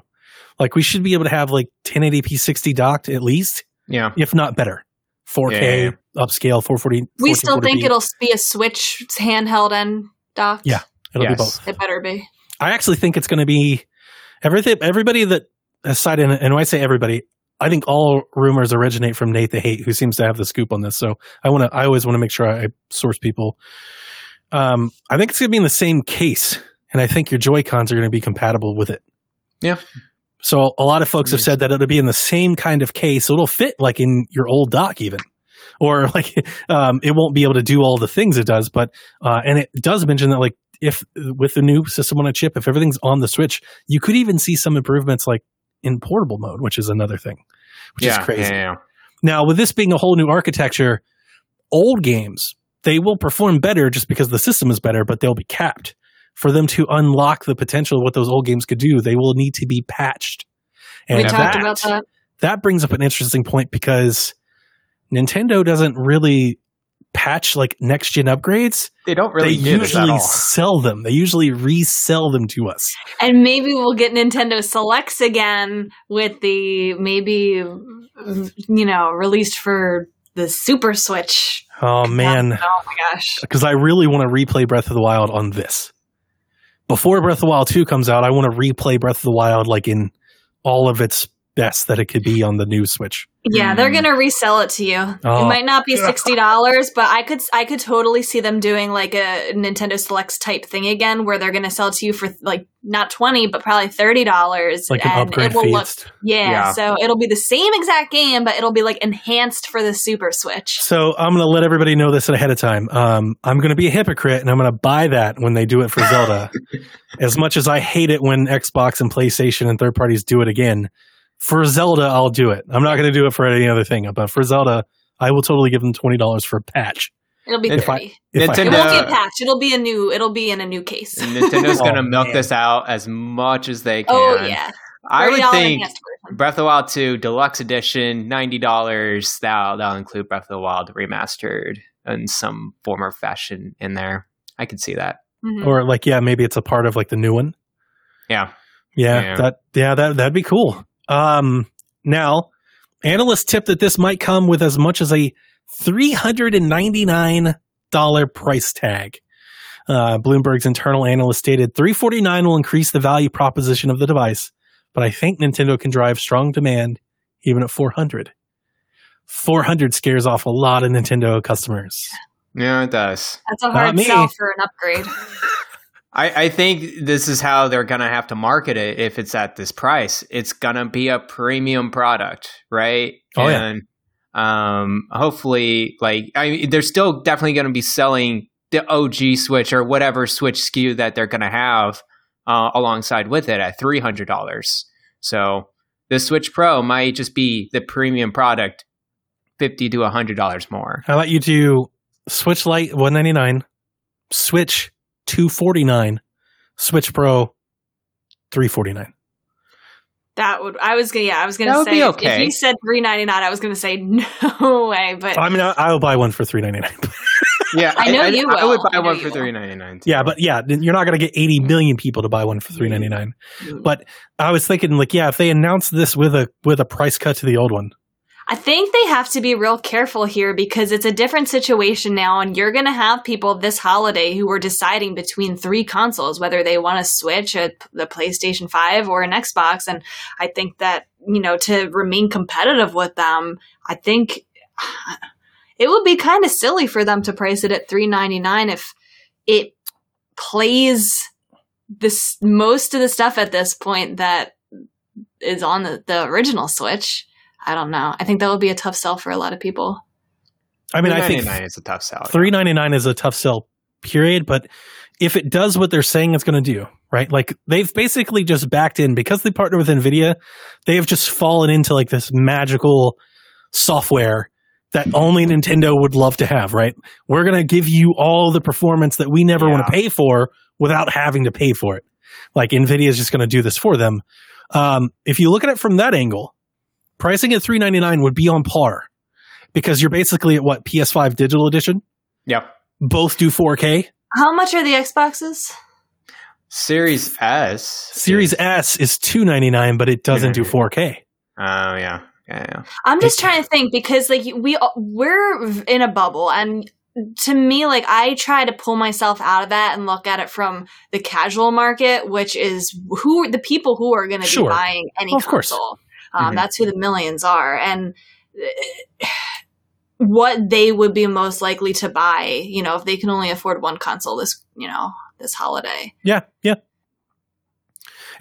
Like we should be able to have like 1080p 60 docked at least, Yeah. if not better. 4K Yeah, yeah, upscale 440. We still think it'll be a Switch handheld and docked. Yeah. It'll Yes. be both. It better be. I actually think it's going to be everything. Everybody that aside cited, and when I say everybody, I think all rumors originate from Nate the Hate, who seems to have the scoop on this. So I want to. I always want to make sure I source people. Um, I think it's going to be in the same case, and I think your Joy Cons are going to be compatible with it. Yeah. So a lot of folks have said that it'll be in the same kind of case. So it'll fit like in your old dock even. Or like um, it won't be able to do all the things it does, but uh, and it does mention that like if with the new system on a chip, if everything's on the Switch, you could even see some improvements like in portable mode, which is another thing, which yeah, is crazy. Yeah, yeah. Now, with this being a whole new architecture, old games they will perform better just because the system is better, but they'll be capped. For them to unlock the potential of what those old games could do, they will need to be patched. And we talked that, about that. that brings up an interesting point because Nintendo doesn't really patch like next gen upgrades. They don't really they do this at usually all. sell them. They usually resell them to us. And maybe we'll get Nintendo Selects again with the maybe you know released for the Super Switch. Oh, oh man, Oh my gosh! because I really want to replay Breath of the Wild on this. Before Breath of the Wild 2 comes out, I want to replay Breath of the Wild like in all of its best that it could be on the new Switch. Yeah, they're Mm. gonna resell it to you. Oh. It might not be sixty dollars, but I could I could totally see them doing like a Nintendo Selects type thing again, where they're gonna sell it to you for like not twenty, but probably thirty dollars, Like an and upgrade it will look feast. yeah, Yeah. So it'll be the same exact game, but it'll be like enhanced for the Super Switch. So I'm going to let everybody know this ahead of time. Um, I'm going to be a hypocrite and I'm going to buy that when they do it for Zelda. as much as I hate it when Xbox and PlayStation and third parties do it again, for Zelda, I'll do it. I'm not going to do it for any other thing, but for Zelda, I will totally give them twenty dollars for a patch. It'll be If I- thirty. If I it won't be a patch. It'll be a new. It'll be in a new case. Nintendo's Oh, gonna milk man. this out as much as they can. Oh yeah, I would think. Breath of the Wild 2 Deluxe Edition, ninety dollars. That'll that'll include Breath of the Wild remastered in some form or fashion in there. I could see that. Mhm. or like, yeah, maybe it's a part of like the new one. Yeah. Yeah, Yeah. that yeah that that'd be cool. Um, now, analysts tip that this might come with as much as a three hundred and ninety nine dollar price tag. Uh, Bloomberg's internal analyst stated three forty nine will increase the value proposition of the device, but I think Nintendo can drive strong demand even at four hundred. Four hundred scares off a lot of Nintendo customers. Yeah, it does. That's a hard sell for an upgrade. I, I think this is how they're gonna have to market it if it's at this price. It's gonna be a premium product, right? Oh, yeah. and um hopefully like I mean they're still definitely gonna be selling the OG Switch or whatever Switch SKU that they're gonna have uh, alongside with it at three hundred dollars. So the Switch Pro might just be the premium product, fifty to hundred dollars more. How about you do Switch Lite one ninety nine, Switch two forty nine, Switch Pro three forty nine. That would I was gonna yeah I was gonna That would say be if- okay. if you said three ninety nine I was gonna say no way but I mean, I, I'll buy one for three ninety nine. Yeah, I know you I would buy I one for will. three ninety nine. Yeah, but yeah, then you're not going to get 80 million people to buy one for 3.99. Mm-hmm. But I was thinking like yeah, if they announced this with a with a price cut to the old one. I think they have to be real careful here because it's a different situation now, and you're going to have people this holiday who are deciding between three consoles whether they want to switch a, the PlayStation 5 or an Xbox. And I think that, you know, to remain competitive with them, I think it would be kind of silly for them to price it at $3.99 if it plays this most of the stuff at this point that is on the, the original Switch. I don't know. I think that would be a tough sell for a lot of people. I mean, I think nine is a tough sell. 399 is a tough sell period, but if it does what they're saying it's going to do, right? Like they've basically just backed in because they partner with Nvidia, they have just fallen into like this magical software that only Nintendo would love to have, right? We're going to give you all the performance that we never want to pay for without having to pay for it. Like Nvidia is just going to do this for them. Um, if you look at it from that angle, pricing at 399 would be on par because you're basically at what PS5 digital edition Yep. both do 4K. How much are the Xboxes? Series S. Series is- S is 299, but it doesn't do 4K. Oh yeah. Yeah, yeah. I'm just It- trying to think because like we we're in a bubble and to me like I try to pull myself out of that and look at it from the casual market which is who the people who are going to Sure. be buying any Of course. Um, Mhm. That's who the millions are and uh, what they would be most likely to buy, you know, if they can only afford one console this, you know, this holiday. Yeah, yeah.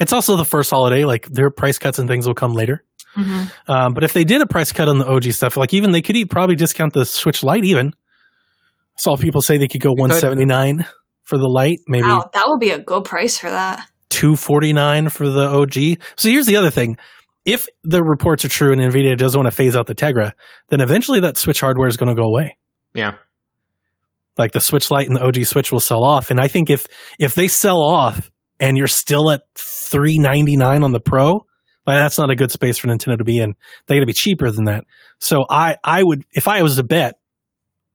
It's also the first holiday. Like their price cuts and things will come later. Mm-hmm. Um, but if they did a price cut on the OG stuff, like even they could e- probably discount the Switch Lite. Even I saw people say they could go 179 for the Lite, maybe Wow, that would be a good price for that. 249 for the OG. So here's the other thing. If the reports are true and Nvidia does want to phase out the Tegra, then eventually that Switch hardware is going to go away. Yeah. like the Switch Lite and the OG Switch will sell off. And I think if if they sell off and you're still at three ninety nine on the Pro, like that's not a good space for Nintendo to be in. They got to be cheaper than that. So I I would if I was to bet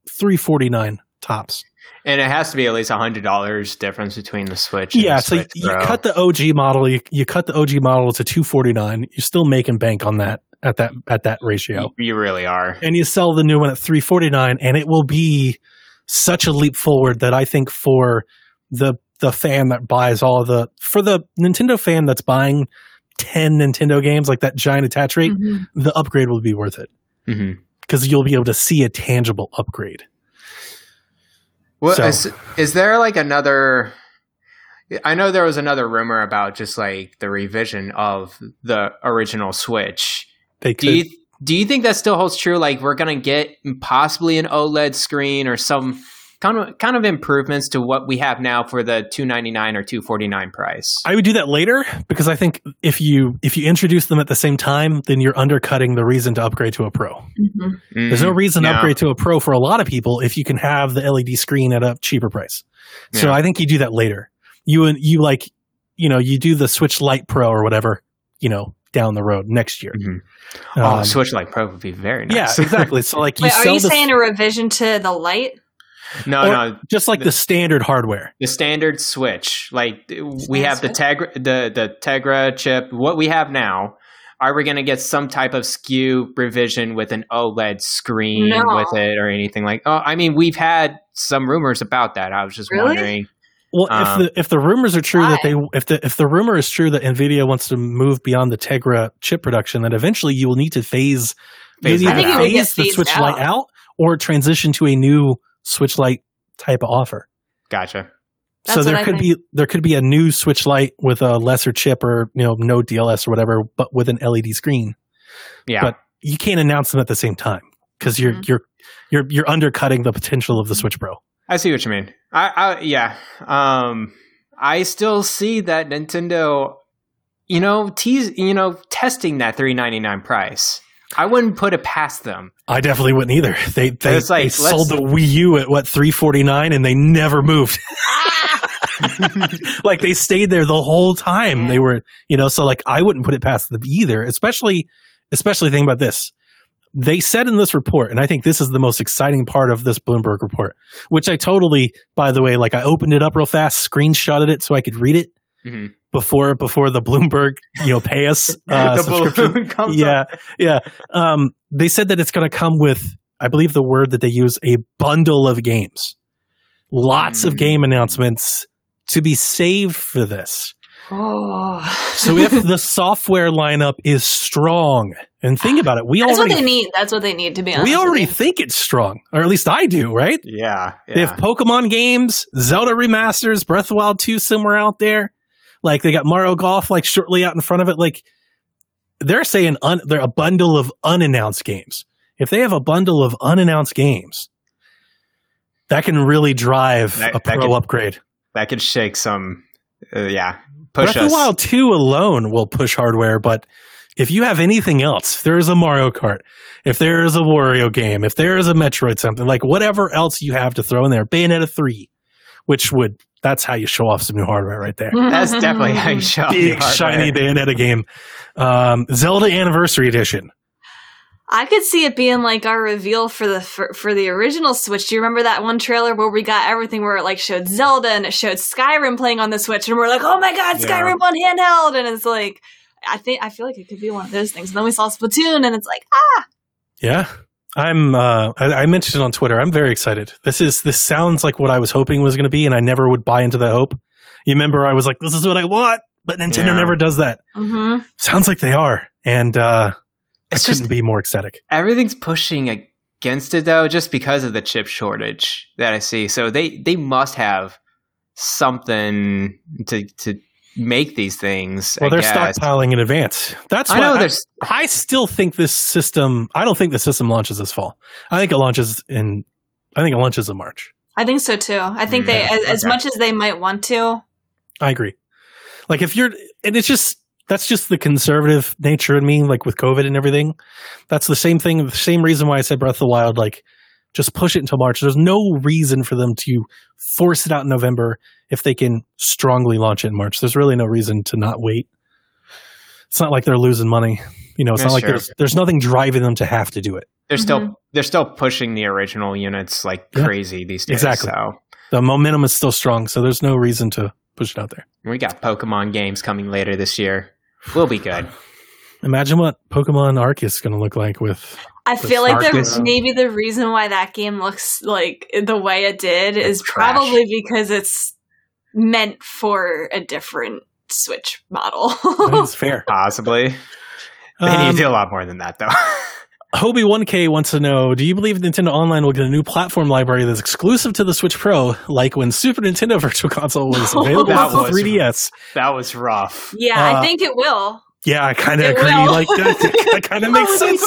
three forty nine tops. And it has to be at least hundred dollars difference between the Switch. And Yeah, the so you, Switch you Pro. cut the OG model, you, you cut the OG model to two forty nine. You're still making bank on that at that at that ratio. You, you really are. and you sell the new one at 349 and it will be such a leap forward that I think for the the fan that buys all the for the Nintendo fan that's buying 10 Nintendo games like that giant attach rate, Mhm. the upgrade will be worth it because you'll be able to see a tangible upgrade. Well, So- is, is there like another? I know there was another rumor about just like the revision of the original Switch. They could Do you do you think that still holds true? Like we're gonna get possibly an OLED screen or some kind of kind of improvements to what we have now for the two ninety nine or two forty nine price. I would do that later because I think if you if you introduce them at the same time, then you're undercutting the reason to upgrade to a pro. Mhm. There's no Mhm. reason to upgrade to a pro for a lot of people if you can have the LED screen at a cheaper price. So Yeah. I think you do that later. You and you like, you know, you do the Switch Lite Pro or whatever, you know, down the road next year. Mhm. Um, oh, Switch Lite Pro would be very yeah, nice. exactly. So like you Wait, are you the, saying a revision to the light? No, Or- no, just like the standard hardware. the standard Switch. Like we Standard have the Tegra, the the Tegra chip. What we have now. Are we going to get some type of SKU revision with an OLED screen No. with it or anything like? Oh, I mean, we've had some rumors about that. I was just Really? wondering. Well, Um, if the if the rumors are true that they if the if the rumor is true that Nvidia wants to move beyond the Tegra chip production, then eventually you will need to phase Phase you that need to out. I think it get phase the phased Switch out. Lite out or transition to a new Switch Lite type of offer. Gotcha. so there what I could be there could be a new Switch Lite with a lesser chip or you know no DLS or whatever, but with an LED screen. Yeah. But you can't announce them at the same time because you're Mhm. you're you're you're undercutting the potential of the Switch Pro. I see what you mean. I, I yeah. Um I still see that Nintendo you know, tease you know, testing that 399 price. I wouldn't put it past them. I definitely wouldn't either. They they, like, they sold the Wii U at what three forty nine and they never moved. like they stayed there the whole time. They were you know so like I wouldn't put it past them either. Especially especially think about this. they said in this report, and I think this is the most exciting part of this Bloomberg report, which I totally, by the way, like I opened it up real fast, screenshotted it so I could read it Mhm. before before the Bloomberg, you know, pay us uh, the subscription. comes yeah, up. yeah. Um, they said that it's going to come with, I believe the word that they use, a bundle of games, lots of Mm. game announcements to be saved for this. Oh. So if the software lineup is strong, and think about it, we That's what already they need. That's what they need to be honest. we already you. think it's strong, or at least I do, right? Yeah, They have. Pokemon games, Zelda remasters, Breath of Wild 2 somewhere out there. Like they got Mario Golf like shortly out in front of it. Like they're saying un- they're a bundle of unannounced games. If they have a bundle of unannounced games, that can really drive That- a pro could- upgrade. that could shake some. Uh, yeah, push Breath of the Wild 2 alone will push hardware, but if you have anything else, if there is a Mario Kart, if there is a Wario game, if there is a Metroid something, like whatever else you have to throw in there, Bayonetta 3, which would, that's how you show off some new hardware right there. That's definitely how you show. Big, the hardware. shiny Bayonetta game. Um, Zelda Anniversary Edition. I could see it being like our reveal for the for, for the original Switch. Do you remember that one trailer where we got everything where it like showed Zelda and it showed Skyrim playing on the Switch and we're like, oh my god, Yeah. Skyrim on handheld, and it's like, I think I feel like it could be one of those things. And then we saw Splatoon, and it's like, ah, Yeah. I'm, uh, I, I mentioned it on Twitter. I'm very excited. This is, this sounds like what I was hoping was going to be, and I never would buy into that hope. You remember I was like, this is what I want, but Nintendo Yeah. never does that. mm-hmm. Sounds like they are. And, uh, It's I couldn't be more ecstatic. everything's pushing against it though, just because of the chip shortage that I see. So they they must have something to to make these things. Well, I they're guess. stockpiling in advance. That's I why know I, there's I still think this system, I don't think the system launches this fall. I think it launches in, I think it launches in March. I think so too. I think they, Mm, as, as okay. much as they might want to, I agree. Like if you're, and it's just that's just the conservative nature in me. Like with COVID and everything, that's the same thing. The same reason why I said Breath of the Wild. Like just push it until March. There's no reason for them to force it out in November if they can strongly launch it in March. There's really no reason to not wait. It's not like they're losing money. You know, it's That's not like true. there's there's nothing driving them to have to do it. they're Mhm. still they're still pushing the original units like Yeah. crazy these days. Exactly. So The momentum is still strong, so there's no reason to push it out there. we got Pokemon games coming later this year. We'll be good. Imagine what Pokemon Arc is going to look like with I The feel like the, maybe the reason why that game looks like the way it did is trash. probably because it's meant for a different Switch model. I think it's fair. Possibly. They need Um, to do a lot more than that though. Hobie 1K wants to know Do you believe Nintendo Online will get a new platform library that's exclusive to the Switch Pro, like when Super Nintendo Virtual Console was available That for was- 3DS? that was rough. yeah, Uh, I think it will. Yeah, I kind of agree. will. Like that, that kind of makes sense.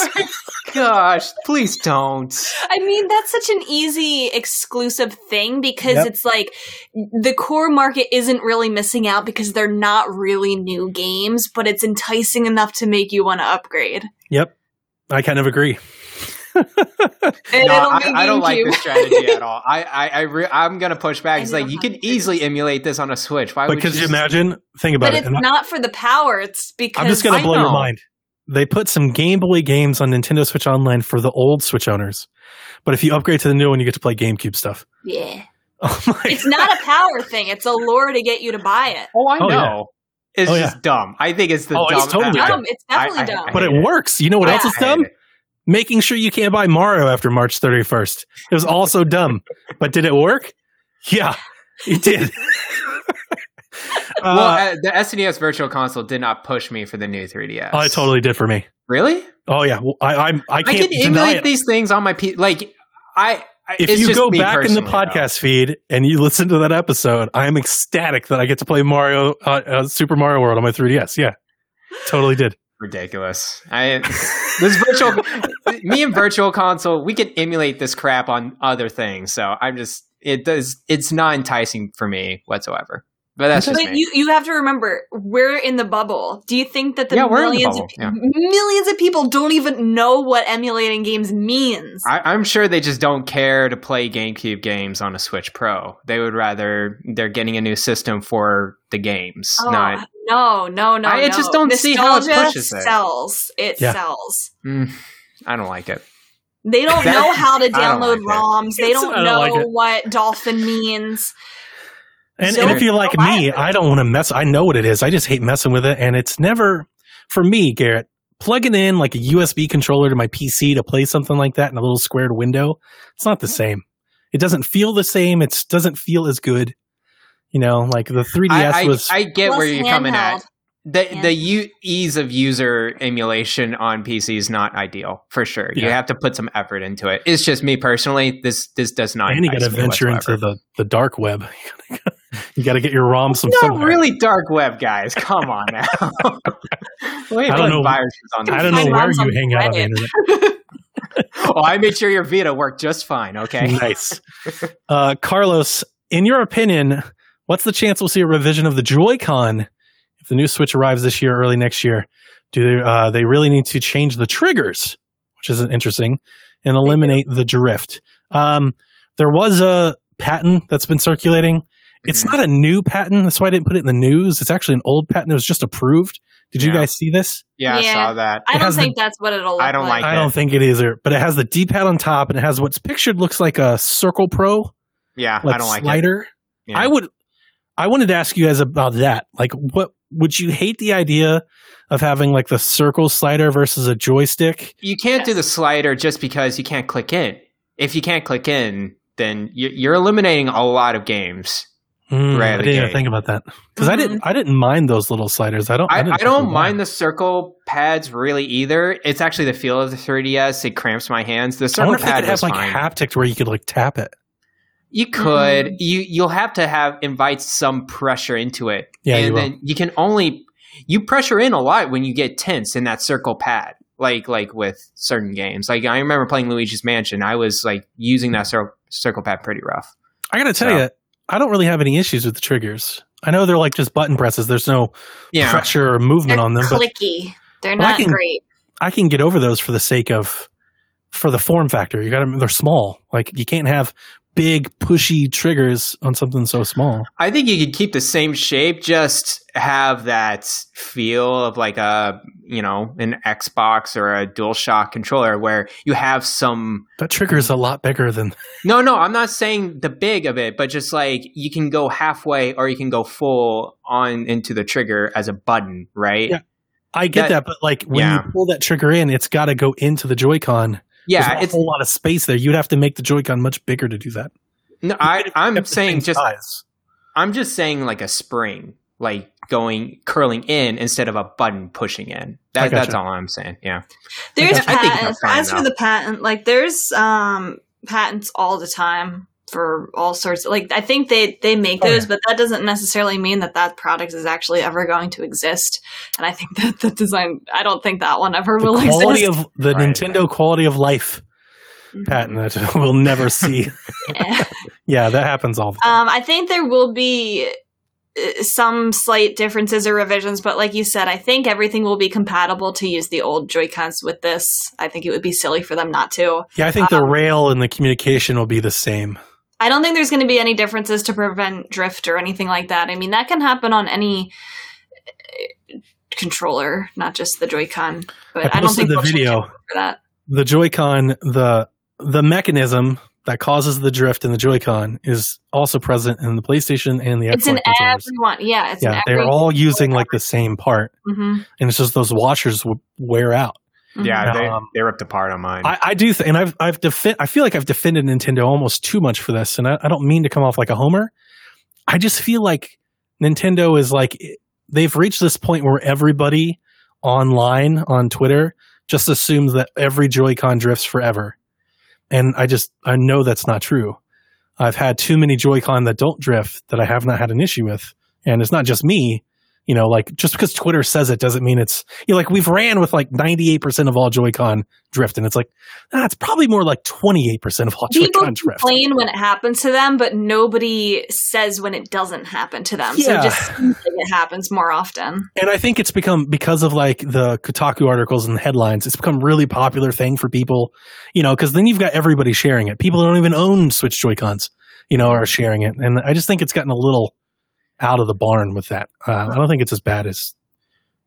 Gosh, please don't. I mean, that's such an easy exclusive thing because Yep. it's like the core market isn't really missing out because they're not really new games, but it's enticing enough to make you want to upgrade. Yep, I kind of agree. And No, it'll I, be I don't like this strategy at all. I, I, I re- I'm gonna push back. I It's like you can to- easily emulate this on a Switch. Why But would you just- imagine? Think about But it. it's and I- not for the power. It's because I'm just going I to blow your mind. They put some Game Boy games on Nintendo Switch Online for the old Switch owners. But if you upgrade to the new one, you get to play GameCube stuff. yeah, Oh my it's not a power thing. It's a lure to get you to buy it. Oh, I Oh, yeah. know. It's Oh, just dumb. I think it's the Oh, dumb. it's totally I- Dumb. It's definitely I- I- dumb. I- But it it. works. You know what else Yeah. is I hate dumb? it. Making sure you can't buy Mario after March 31st. It was also dumb. But did it work? Yeah, it did. well, Uh, uh, the SNES Virtual Console did not push me for the new 3DS. oh, it totally did for me. Really? Oh yeah, well, I I'm, I I can't can deny emulate it. these things on my P. Like I. I- if you go back in the podcast feed and you listen to that episode, I am ecstatic that I get to play Mario, uh, uh, Super Mario World on my 3DS. Yeah, totally did. ridiculous. I this virtual me and Virtual Console, we can emulate this crap on other things. So I'm just it does. It's not enticing for me whatsoever. But that's just But you, you have to remember, we're in the bubble. Do you think that the Yeah, the millions bubble, of, yeah. millions of people don't even know what emulating games means? I, I'm sure they just don't care to play GameCube games on a Switch Pro. They would rather they're getting a new system for the games, Oh, not. No, no, no. I no. just don't see how it pushes it. Sells. It Yeah. sells. Mm. I don't like it. They don't That- know how to download like it. ROMs. They don't don't know like what dolphin means. And, So- and if you're like Why? me, I don't want to mess. I know what it is. I just hate messing with it, and it's never for me, Garrett. Plugging in like a USB controller to my PC to play something like that in a little squared window, it's not the same. It doesn't feel the same. It doesn't feel as good. You know, like the 3DS I, I, was. I get where you're coming at. The Yeah. the u- ease of user emulation on PC is not ideal for sure. You have to put some effort into it. It's just me personally. This this does not. and you got to entice me venture into the, the dark web. you got to get your ROM some not somewhere. really dark web, guys. Come on now. we ain't I don't know- viruses on I don't know where you hang out on the internet. oh, I made sure your Vita worked just fine. Okay. nice. Uh, Carlos, in your opinion, what's the chance we'll see a revision of the Joy-Con if the new Switch arrives this year, or early next year? Do they, uh, they really need to change the triggers, which is interesting, and eliminate the drift? Um, there was a patent that's been circulating. It's Mhm. not a new patent. That's why I didn't put it in the news. It's actually an old patent that was just approved. Did you guys see this? Yeah, I saw that. I don't has the- think that's what it'll look I don't like I it. don't think it is either, but it has the D-pad on top and it has what's pictured looks like a Circle Pro Yeah, like I don't like it. Yeah. I would I wanted to ask you guys about that. Like what would you hate the idea of having like the circle slider versus a joystick? You can't do the slider just because you can't click in. If you can't click in, then you- you're eliminating a lot of games. Hmm, Right, I didn't even think about that because I Mhm. didn't I didn't mind those little sliders. I don't I, didn't I don't they mind the circle pads really either. It's actually the feel of the 3DS. It cramps my hands. The I circle wonder if they pad could have was like fine. haptic where you could like tap it. You could. Mhm. You you'll have to have invite some pressure into it. Yeah, and you will. then you can only you pressure in a lot when you get tense in that circle pad. Like like with certain games. Like I remember playing Luigi's Mansion. I was like using that cir- circle pad pretty rough. I got to tell So- you, I don't really have any issues with the triggers. I know they're like just button presses. There's no Yeah. pressure or movement They're on them, but clicky. They're Well, I not can- great. I can get over those for the sake of for the form factor. You got to they're small. Like you can't have big pushy triggers on something so small. I think you could keep the same shape, just have that feel of like a you know an Xbox or a DualShock controller, where you have some. That trigger is a lot bigger than No, no, I'm not saying the big of it, but just like you can go halfway or you can go full on into the trigger as a button, right? Yeah. I get That- that, but like when yeah. you pull that trigger in, it's got to go into the Joy-Con. Yeah, There's not it's a whole lot of space there. You'd have to make the Joy-Con much bigger to do that. no, I, Even if I'm you kept the saying just size. I'm just saying like a spring, like going curling in instead of a button pushing in. That, gotcha. that's all I'm saying. Yeah. There's. I patents. that's fine As for the patent, like there's um patents all the time for all sorts. Like I think they they make Oh, those, yeah. but that doesn't necessarily mean that that product is actually ever going to exist. And I think that the design, I don't think that one ever The will quality exist. of the Right. Nintendo quality of life Mhm. patent that we'll never see. Yeah. yeah, that happens all the time. Um, I think there will be uh, some slight differences or revisions, but like you said, I think everything will be compatible to use the old Joy Cons with this. I think it would be silly for them not to. yeah, I think the um, rail and the communication will be the same. I don't think there's going to be any differences to prevent drift or anything like that. I mean, that can happen on any uh, controller, not just the Joy-Con. But I I, don't think the video. for that. the Joy-Con, the the mechanism that causes the drift in the Joy-Con is also present in the PlayStation and the Xbox. It's in everyone. Yeah, it's Yeah, they're all using like the same part, hmm and it's just those washers would wear out. Yeah, they, Um, they ripped apart on mine. I, I do, th- and I've I've defi- I feel like I've defended Nintendo almost too much for this, and I, I don't mean to come off like a homer. I just feel like Nintendo is like they've reached this point where everybody online on Twitter just assumes that every Joy-Con drifts forever, and I just I know that's not true. I've had too many Joy-Con that don't drift that I have not had an issue with, and it's not just me. You know, like just because Twitter says it doesn't mean it's you know, like we've ran with like 98% of all Joy-Con drift, and it's like that's it's probably more like 28% of all People Joy-Con drift. complain when it happens to them, but nobody says when it doesn't happen to them. So Yeah. it just it happens more often. And I think it's become because of like the Kotaku articles and the headlines, it's become a really popular thing for people, you know, because then you've got everybody sharing it. People don't even own Switch Joy-Cons, you know, are sharing it. And I just think it's gotten a little out of the barn with that. Uh, I don't think it's as bad as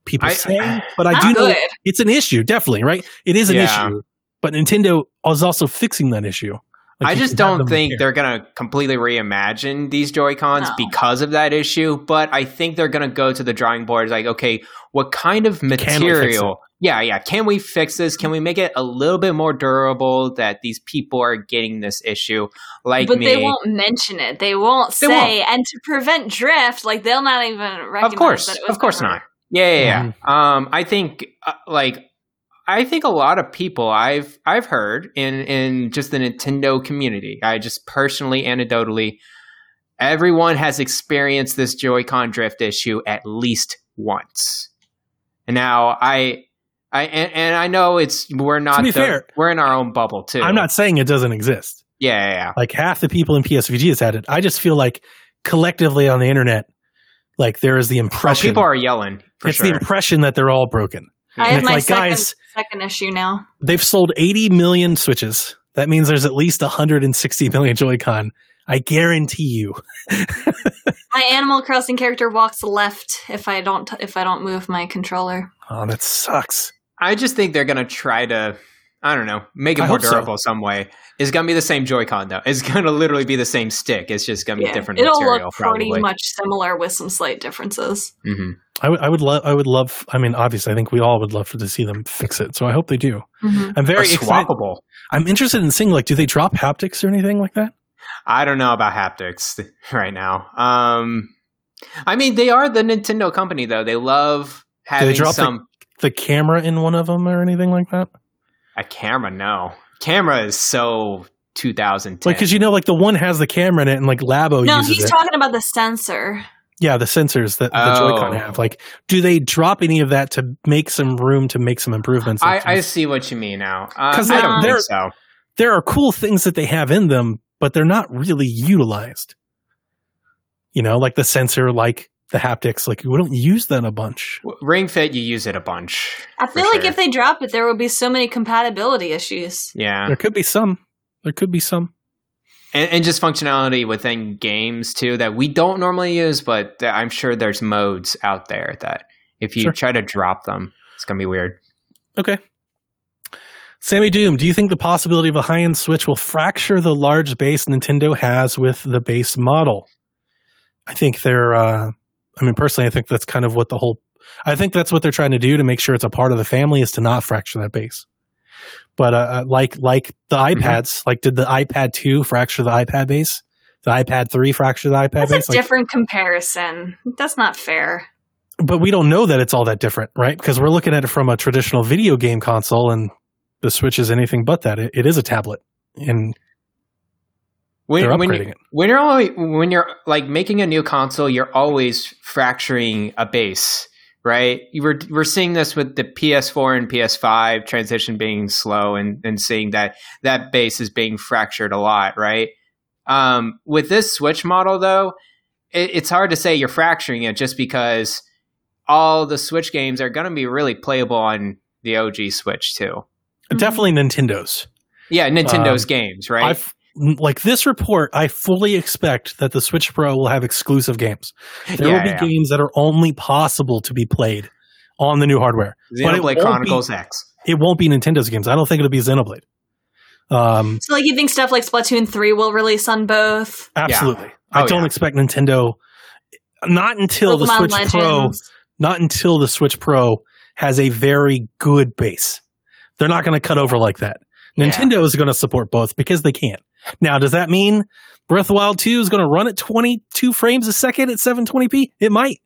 people I- say, but I do know it's an issue, definitely, right? It is an Yeah. issue. but Nintendo is also fixing that issue. Like, I just don't think here. they're going to completely reimagine these Joy Cons No. because of that issue, but I think they're going to go to the drawing board like, okay, what kind of material? Yeah, yeah. Can we fix this? Can we make it a little bit more durable that these people are getting this issue like but me? they won't mention it. They won't They say, and to prevent drift, like they'll not even recognize. of course, that it was of course not. Yeah, yeah, yeah. Mm-hmm. Um, I think uh, like I think a lot of people I've I've heard in in just the Nintendo community. I just personally, anecdotally, everyone has experienced this Joy-Con drift issue at least once. And now I. I, and, and I know it's we're not be the- fair, we're in our own bubble too. I'm not saying it doesn't exist. Yeah, yeah, yeah. Like half the people in PSVG has had it. I just feel like collectively on the internet, like there is the Oh, impression. people are yelling for it's sure. the impression that they're all broken. I have it's my like, second, guys- second issue now. They've sold 80 million Switches. That means there's at least 160 million Joy-Con. I guarantee you. My Animal Crossing character walks left if I don't if I don't move my controller. Oh, that sucks. I just think they're gonna try to, I don't know, make it I more hope so. durable some way. It's gonna be the same Joy-Con though. It's gonna literally be the same stick. It's just gonna be different it'll material. look pretty probably. much similar with some slight differences. hmm I would, love, I would love, I mean, obviously, I think we all would love to see them fix it. So I hope they do. Mhm. I'm very Or excited. swappable. I'm interested in seeing, like, do they drop haptics or anything like that? I don't know about haptics right now. Um, I mean, they are the Nintendo company though. They love they having drop the- some The camera in one of them or anything like that? a camera. No, camera is so 2010. Like, because you know, like the one has the camera in it, and like Labo No, uses he's it. talking about the sensor. yeah, the sensors that the Oh. Joy-Con have. Like, do they drop any of that to make some room to make some improvements? I, I see what you mean now. Uh, 'Cause I they're- don't think so. there are cool things that they have in them, but they're not really utilized. You know, like the sensor, like the haptics. Like, we don't use that a bunch. Ring Fit, you use it a bunch. I feel like sure. if they drop it, there will be so many compatibility issues. Yeah. There could be some. There could be some. and, and just functionality within games too that we don't normally use, but I'm sure there's modes out there that if you Sure. try to drop them, it's gonna be weird. Okay. Sammy Doom, do you think the possibility of a high end Switch will fracture the large base Nintendo has with the base model? I think they're, uh, I mean, personally, I think that's kind of what the whole, I think that's what they're trying to do to make sure it's a part of the family is to not fracture that base. But, uh, uh, like, like the Mm-hmm. iPads, like did the iPad 2 fracture the iPad base? The iPad 3 fracture the iPad That's base? a Like, different comparison. That's not fair. but we don't know that it's all that different, right? Because we're looking at it from a traditional video game console, and the Switch is anything but that. It, it is a tablet, and When, They're when, you, it. when you're only, when you're like making a new console, you're always fracturing a base, right? You were we're seeing this with the PS4 and PS5 transition being slow, and and seeing that that base is being fractured a lot, right? Um, with this Switch model, though, it, it's hard to say you're fracturing it just because all the Switch games are going to be really playable on the OG Switch too. definitely Nintendo's. Yeah, Nintendo's Um, games, right? I've like this report. I fully expect that the Switch Pro will have exclusive games. There Yeah, will be yeah. games that are only possible to be played on the new hardware. but it Xenoblade won't Chronicles X. It won't be Nintendo's games. I don't think it'll be Xenoblade. Um, So, like, you think stuff like Splatoon 3 will release on both? absolutely. Oh, I don't yeah. expect Nintendo. Not until the Pokemon Switch Pro. Not until the Switch Pro has a very good base. They're not going to cut over like that. Yeah. Nintendo is going to support both because they can. Now, does that mean Breath of Wild 2 is going to run at 22 frames a second at 720p? It might.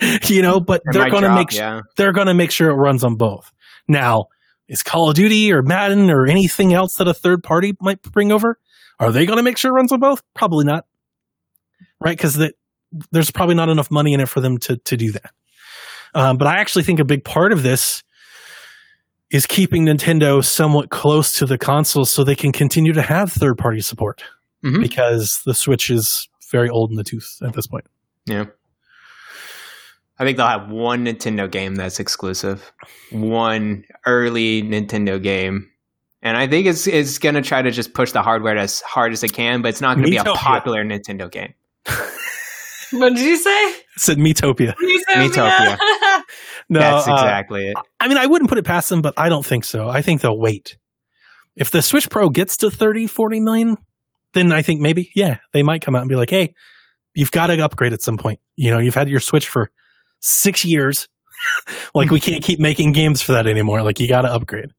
you know, but It they're going to make yeah. they're going to make sure it runs on both. Now, is Call of Duty or Madden or anything else that a third party might bring over? Are they going to make sure it runs on both? Probably not. Right? Because the, there's probably not enough money in it for them to, to do that. Um, but I actually think a big part of this is keeping Nintendo somewhat close to the consoles so they can continue to have third party support Mhm. because the Switch is very old in the tooth at this point. Yeah. I think they'll have one Nintendo game that's exclusive, one early Nintendo game, and I think it's it's going to try to just push the hardware as hard as it can, but it's not going to be a popular Nintendo game. What did you say? I said Metopia. Miitopia. No, that's uh, exactly it. I mean, I wouldn't put it past them, but I don't think so. I think they'll wait. If the Switch Pro gets to 30, 40 million, then I think maybe, yeah, they might come out and be like, hey, you've got to upgrade at some point. You know, you've had your Switch for six years. like, we can't keep making games for that anymore. Like, you got to upgrade.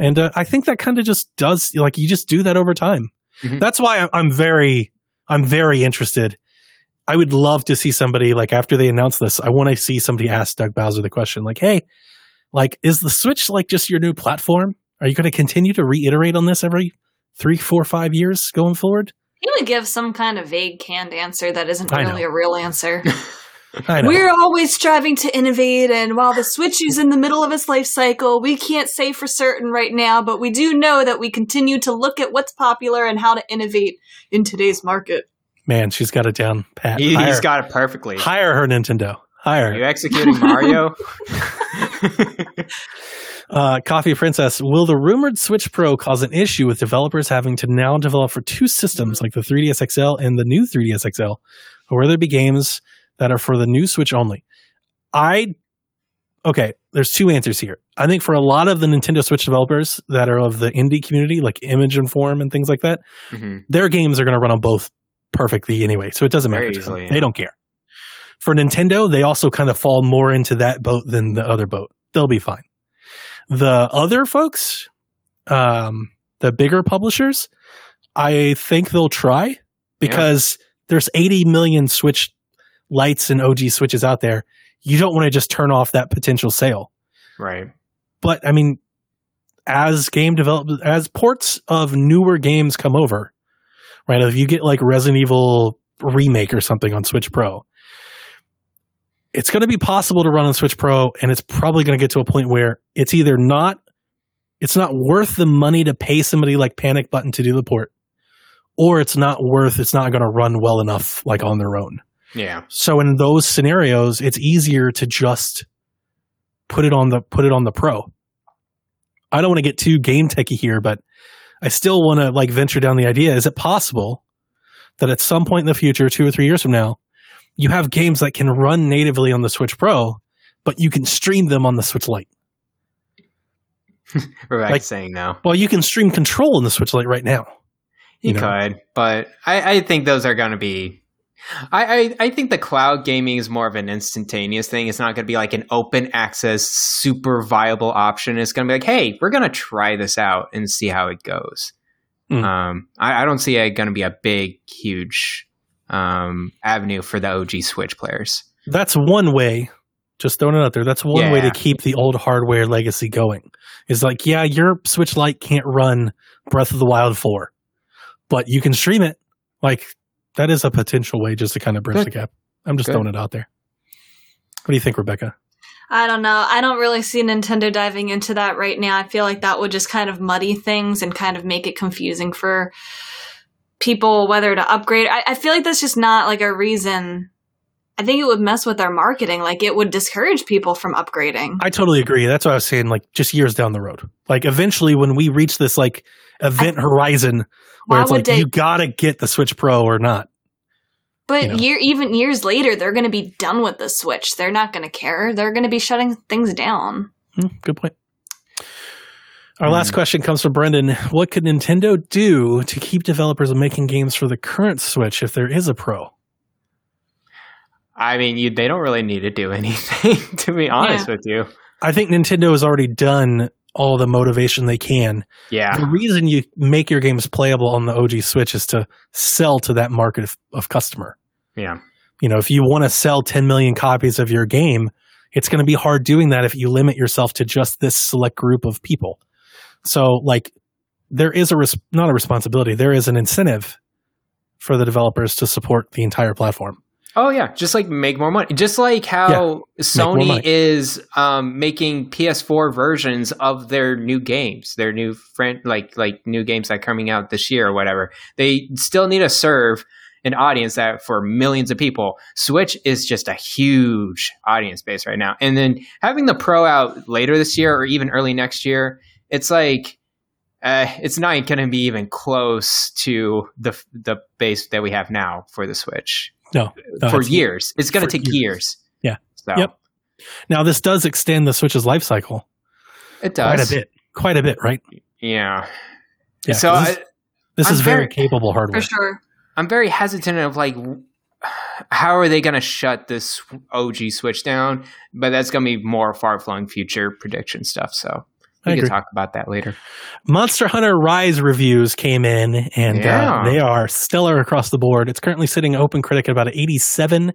And uh, I think that kind of just does, like, you just do that over time. Mhm. That's why I'm very, I'm very interested. I would love to see somebody, like, after they announce this, I want to see somebody ask Doug Bowser the question, like, hey, like, is the Switch like just your new platform? Are you going to continue to reiterate on this every three, four, five years going forward? He would give some kind of vague canned answer that isn't really a real answer. I know. We're always striving to innovate, and while the Switch is in the middle of its life cycle, we can't say for certain right now, but we do know that we continue to look at what's popular and how to innovate in today's market. Man, she's got it down pat. He, he's got it perfectly. hire her, Nintendo. Hire Are her. you executing Mario? Uh, Coffee Princess, will the rumored Switch Pro cause an issue with developers having to now develop for two systems like the 3DS XL and the new 3DS XL? Or will there be games that are for the new Switch only? I, okay, there's two answers here. I think for a lot of the Nintendo Switch developers that are of the indie community, like Image and Form and things like that, Mhm. their games are going to run on both perfectly anyway. So it doesn't matter. Very them. easily, They don't care. For Nintendo, they also kind of fall more into that boat than the other boat. They'll be fine. The other folks, um, the bigger publishers, I think they'll try because there's 80 million Switch lights and OG Switches out there. You don't want to just turn off that potential sale Right. but I mean, as game develop as ports of newer games come over, right? If you get like Resident Evil remake or something on Switch Pro, it's going to be possible to run on Switch Pro, and it's probably going to get to a point where it's either not, it's not worth the money to pay somebody like Panic Button to do the port, or it's not worth, it's not going to run well enough like on their own. Yeah. So in those scenarios, it's easier to just put it on the put it on the pro. I don't want to get too game techy here, but I still want to like venture down the idea. Is it possible that at some point in the future, two or three years from now, you have games that can run natively on the Switch Pro, but you can stream them on the Switch Lite? Rebecca's Like- saying no. Well, you can stream Control in the Switch Lite right now. You, you could, but I, I think those are going to be. I, I, I think the cloud gaming is more of an instantaneous thing. It's not going to be like an open access, super viable option. It's going to be like, hey, we're going to try this out and see how it goes. Mm. Um, I, I don't see it going to be a big, huge um, avenue for the OG Switch players. That's one way. Just throwing it out there. That's one way to keep the old hardware legacy going. Is like, yeah, your Switch Lite can't run Breath of the Wild 4, but you can stream it. Like, that is a potential way just to kind of bridge Good. the gap. I'm just Good. throwing it out there. What do you think, Rebecca? I don't know. I don't really see Nintendo diving into that right now. I feel like that would just kind of muddy things and kind of make it confusing for people whether to upgrade. I, I feel like that's just not like a reason. I think it would mess with our marketing. Like it would discourage people from upgrading. I totally agree. That's what I was saying, like, just years down the road. Like, eventually, when we reach this, like, event horizon where Why it's like, they? you gotta get the Switch Pro or not. but you know. year even years later, they're going to be done with the Switch. They're not going to care. They're going to be shutting things down. Hmm, good point. Our last Hmm. question comes from Brendan. What could Nintendo do to keep developers making games for the current Switch if there is a Pro? I mean, you, they don't really need to do anything, to be honest with you. I think Nintendo has already done all the motivation they can. Yeah. The reason you make your games playable on the OG Switch is to sell to that market of, of customer. Yeah. You know, if you want to sell 10 million copies of your game, it's going to be hard doing that if you limit yourself to just this select group of people. So, like, there is a res- not a responsibility, there is an incentive for the developers to support the entire platform. Oh yeah, just like make more money. Just like how more Sony is um, making PS4 versions of their new games, their new friend like like new games that are coming out this year or whatever. They still need to serve an audience that for millions of people. Switch is just a huge audience base right now. And then having the Pro out later this year or even early next year, it's like uh, it's not going to be even close to the the base that we have now for the Switch No, no, for it's- years. It's going to take years. years. Yeah. So Yep. Now, this does extend the Switch's life cycle it does quite a bit, quite a bit, right? Yeah. Yeah, so 'cause I, this, this I'm is very, very- capable hardware. For sure. I'm very hesitant of like, how are they going to shut this OG Switch down? But that's going to be more far flung future prediction stuff. So I we can talk about that later. Monster Hunter Rise reviews came in, and Yeah. uh, they are stellar across the board. It's currently sitting Open Critic at about an 87.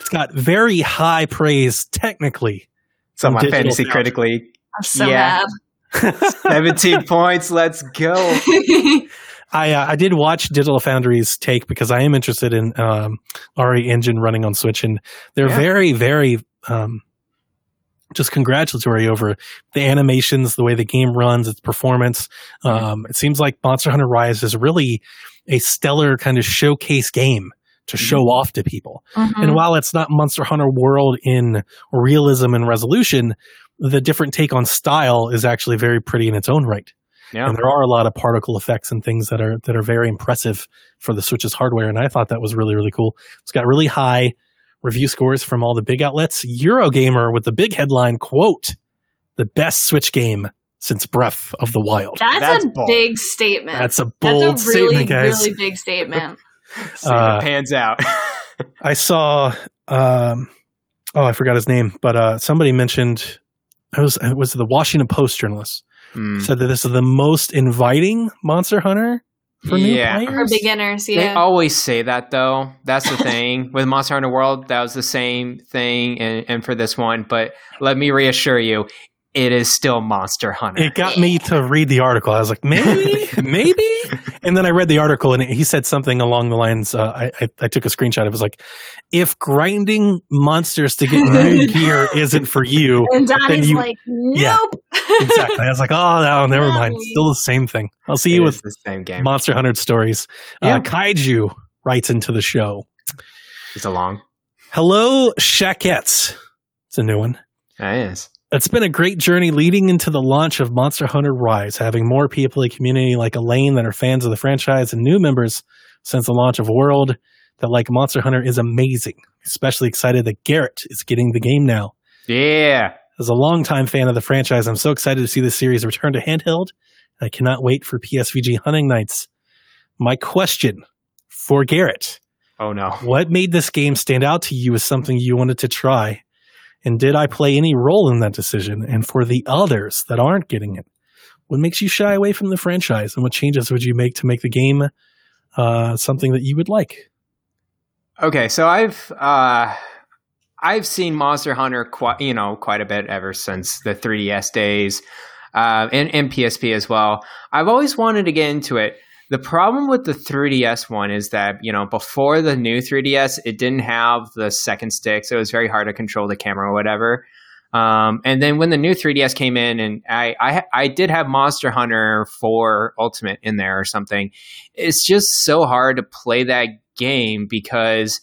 It's got very high praise technically. So From my Digital fantasy Foundry. critically, I'm so Yeah. 17 points. Let's go. I uh, I did watch Digital Foundry's take because I am interested in um, RE Engine running on Switch, and they're Yeah. very very um, just congratulatory over the animations, the way the game runs, its performance. Um, it seems like Monster Hunter Rise is really a stellar kind of showcase game to show off to people. Mhm. And while it's not Monster Hunter World in realism and resolution, the different take on style is actually very pretty in its own right. Yeah. And there are a lot of particle effects and things that are that are very impressive for the Switch's hardware. And I thought that was really, really cool. It's got really high review scores from all the big outlets. Eurogamer with the big headline quote, the best Switch game since Breath of the Wild. That's, That's a bold. big statement. That's a That's bold a really, statement, guys. really big statement. See if Uh, it pans out. I saw um oh I forgot his name, but uh somebody mentioned it was it was the Washington Post journalist Hmm. said that this is the most inviting Monster Hunter for new Yeah. players. For beginners, yeah. They yeah. always say that though. That's the thing with Monster Hunter World. That was the same thing, and, and for this one. But let me reassure you, it is still Monster Hunter. It got me to read the article. I was like, maybe, maybe. And then I read the article, and he said something along the lines. Uh, I, I I took a screenshot. It was like, if grinding monsters to get new gear isn't for you, and Donnie's you- like, Yeah. nope. exactly. I was like, oh no, never mind. me. Still the same thing. I'll see It you with the same game. Monster Hunter stories. Yeah. Uh, Kaiju writes into the show. It's a long. Hello, Shaquettes. It's a new one. It is. It's been a great journey leading into the launch of Monster Hunter Rise, having more people in the community like Elaine that are fans of the franchise and new members since the launch of World that like Monster Hunter is amazing. Especially excited that Garrett is getting the game now. Yeah. As a longtime fan of the franchise, I'm so excited to see the series return to handheld. I cannot wait for PSVG Hunting Nights. My question for Garrett Oh no. What made this game stand out to you as something you wanted to try? And did I play any role in that decision? And for the others that aren't getting it, what makes you shy away from the franchise? And what changes would you make to make the game uh, something that you would like? Okay, so I've uh, I've seen Monster Hunter quite you know quite a bit ever since the 3DS days, uh, and, and PSP as well. I've always wanted to get into it. The problem with the 3DS one is that you know before the new 3DS, it didn't have the second stick, so it was very hard to control the camera or whatever. Um, and then when the new 3DS came in, and I, I I did have Monster Hunter 4 Ultimate in there or something. It's just so hard to play that game because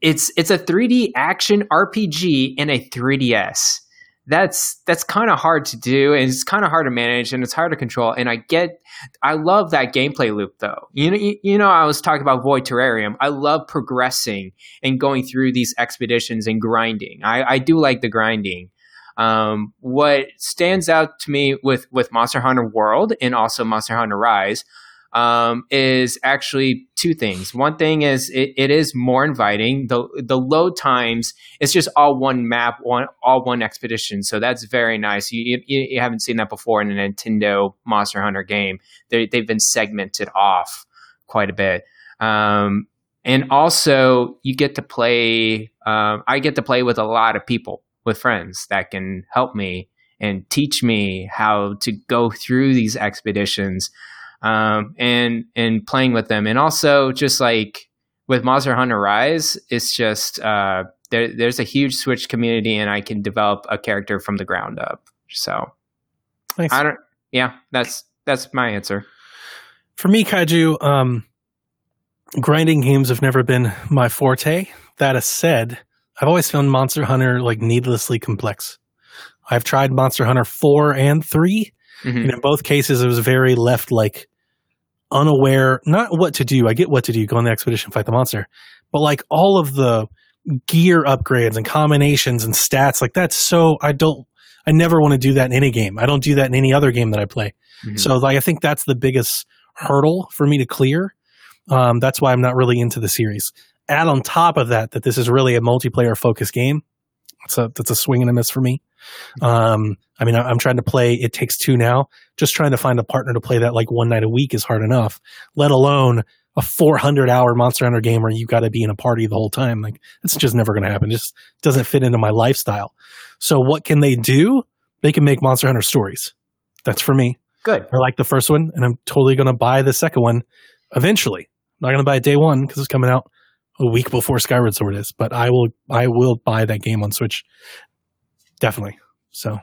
it's it's a 3D action RPG in a 3DS. That's that's kind of hard to do, and it's kind of hard to manage, and it's hard to control. And I get, I love that gameplay loop, though. You know, you, you know, I was talking about Void Terrarium. I love progressing and going through these expeditions and grinding. I, I do like the grinding. Um, what stands out to me with with Monster Hunter World and also Monster Hunter Rise um, is actually two things. One thing is it, it is more inviting. the The load times it's just all one map, one all one expedition. So that's very nice. You you, you haven't seen that before in a Nintendo Monster Hunter game. They they've been segmented off quite a bit. Um, and also you get to play. Um, I get to play with a lot of people, with friends that can help me and teach me how to go through these expeditions um, and and playing with them, and also just like with Monster Hunter Rise, it's just uh, there, there's a huge Switch community, and I can develop a character from the ground up. So Nice. I don't. Yeah, that's that's my answer. For me, Kaiju, um, grinding games have never been my forte. That is said, I've always found Monster Hunter like needlessly complex. I've tried Monster Hunter 4 and 3, Mhm. and in both cases, it was very left like unaware, not what to do. I get what to do, go on the expedition, fight the monster, but like all of the gear upgrades and combinations and stats, like that's so I don't. I never want to do that in any game. I don't do that in any other game that I play. Mhm. So like I think that's the biggest hurdle for me to clear. Um, that's why I'm not really into the series. Add on top of that that this is really a multiplayer focused game. So that's a swing and a miss for me. Um, I mean, I, I'm trying to play It Takes Two now. Just trying to find a partner to play that like one night a week is hard enough. Let alone a 400 hour Monster Hunter game where you got to be in a party the whole time. Like it's just never going to happen. It just doesn't fit into my lifestyle. So what can they do? They can make Monster Hunter stories. That's for me. Good. I like the first one, and I'm totally going to buy the second one eventually. I'm not going to buy it day one because it's coming out a week before Skyward Sword is, but I will. I will buy that game on Switch, definitely. So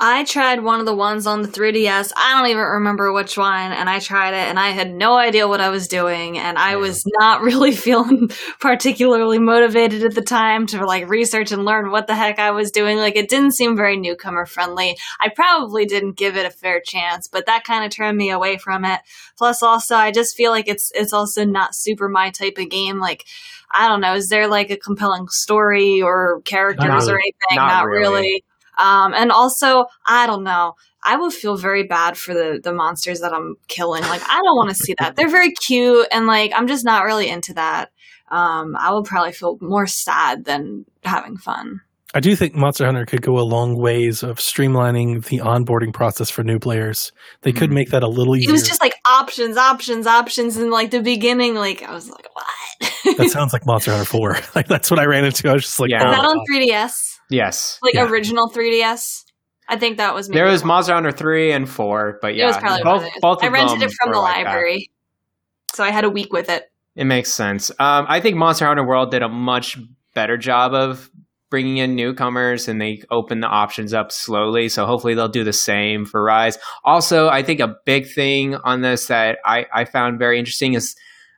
I tried one of the ones on the 3DS. I don't even remember which one, and I tried it, and I had no idea what I was doing, and I Yeah. was not really feeling particularly motivated at the time to like research and learn what the heck I was doing. Like it didn't seem very newcomer friendly. I probably didn't give it a fair chance, but that kind of turned me away from it. Plus, also, I just feel like it's it's also not super my type of game. Like. I don't know. Is there like a compelling story or characters really. or anything? Not Not, really. really. Um, and also, I don't know. I would feel very bad for the the monsters that I'm killing. Like, I don't want to see that. They're very cute, and like, I'm just not really into that. Um, I would probably feel more sad than having fun. I do think Monster Hunter could go a long ways of streamlining the onboarding process for new players. They could Mhm. make that a little easier. It was just like options, options, options, in like the beginning. Like, I was like, what? that sounds like Monster Hunter Four. like that's what I ran into. I was just like, Yeah. oh Is that on 3DS? Yes. Like Yeah. original 3DS? I think that was maybe There was. Monster Hunter 3 and 4, but yeah. it was probably both, one of those. both I rented it from the like library, so I had a week with it. It makes sense. Um, I think Monster Hunter World did a much better job of bringing in newcomers and they open the options up slowly. So hopefully they'll do the same for Rise. Also, I think a big thing on this that I, I found very interesting is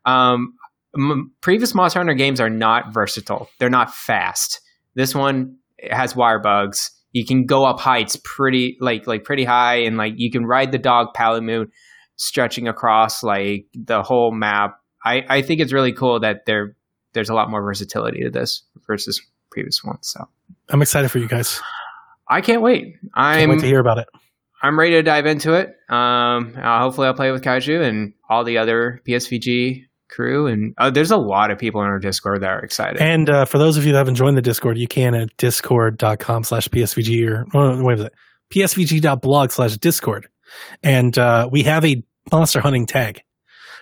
um, m- previous Monster Hunter games are not versatile. They're not fast. This one has wire bugs. You can go up heights pretty like like pretty high and like you can ride the dog Palamute stretching across like the whole map I, I think it's really cool that there there's a lot more versatility to this versus previous ones. So I'm excited for you guys. I can't wait. i Can't I'm wait to hear about it. I'm ready to dive into it. Um, uh, hopefully I'll play with Kaiju and all the other PSVG crew. And uh, there's a lot of people in our Discord that are excited. And uh, for those of you that haven't joined the Discord, you can at discord.com slash PSVG or oh, wait a minute, psvg.blog slash Discord. And uh, we have a monster hunting tag.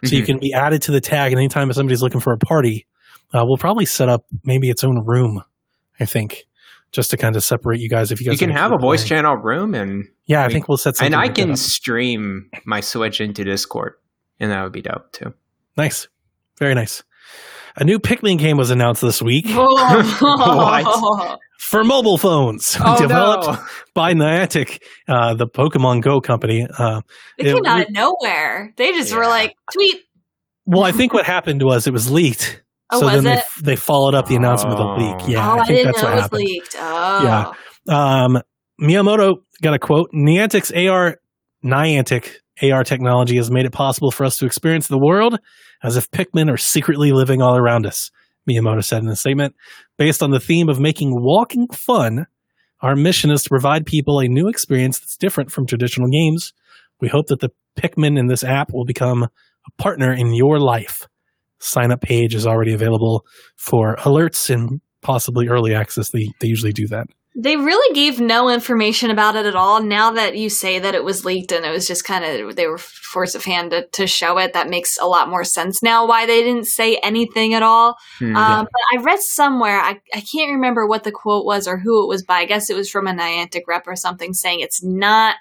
So you Mhm. can be added to the tag. And anytime if somebody's looking for a party, uh, we'll probably set up maybe its own room, I think, just to kind of separate you guys. If you guys you can have a voice playing. channel room and Yeah, I think we'll set something and I like can stream my Switch into Discord, and that would be dope too. Nice. Very nice. A new Pikmin game was announced this week What? for mobile phones, Oh developed no! by Niantic, uh, the Pokemon Go company. Uh, It It came out of nowhere. They just were like, tweet. well, I think what happened was it was leaked. Oh, so was then they, it? f- they followed up the announcement with a Oh. leak. Yeah, oh, I I, think didn't that's know what it was happened. leaked. Oh. Yeah. Um, Miyamoto got a quote Niantic's AR, Niantic AR technology has made it possible for us to experience the world as if Pikmin are secretly living all around us, Miyamoto said in a statement. Based on the theme of making walking fun, our mission is to provide people a new experience that's different from traditional games. We hope that the Pikmin in this app will become a partner in your life. Sign up page is already available for alerts and possibly early access. They, they usually do that. They really gave no information about it at all. Now that you say that it was leaked and it was just kind of, they were force of hand to, to show it, that makes a lot more sense now why they didn't say anything at all. Hmm. Um, but I read somewhere, I, I can't remember what the quote was or who it was by. I guess it was from a Niantic rep or something saying it's not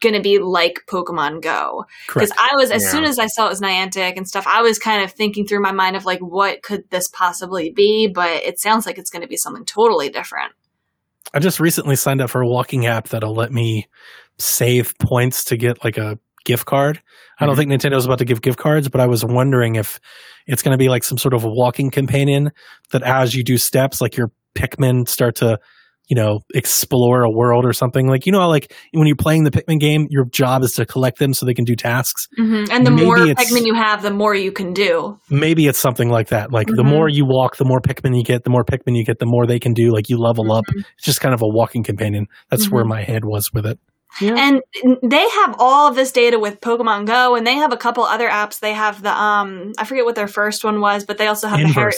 going to be like Pokemon Go. Because I was, as Yeah. soon as I saw it was Niantic and stuff, I was kind of thinking through my mind of like, what could this possibly be? But it sounds like it's going to be something totally different. I just recently signed up for a walking app that'll let me save points to get like a gift card. I don't Mhm. think Nintendo's about to give gift cards, but I was wondering if it's going to be like some sort of a walking companion that as you do steps, like your Pikmin start to you know, explore a world or something. Like, you know, like when you're playing the Pikmin game, your job is to collect them so they can do tasks. hmm And the Maybe more it's- Pikmin you have, the more you can do. Maybe it's something like that. Like the Mhm. more you walk, the more Pikmin you get, the more Pikmin you get, the more they can do. Like you level up. Mhm. It's just kind of a walking companion. That's where Mhm. my head was with it. And they have all of this data with Pokemon Go, and they have a couple other apps. They have the um, I forget what their first one was, but they also have the Harry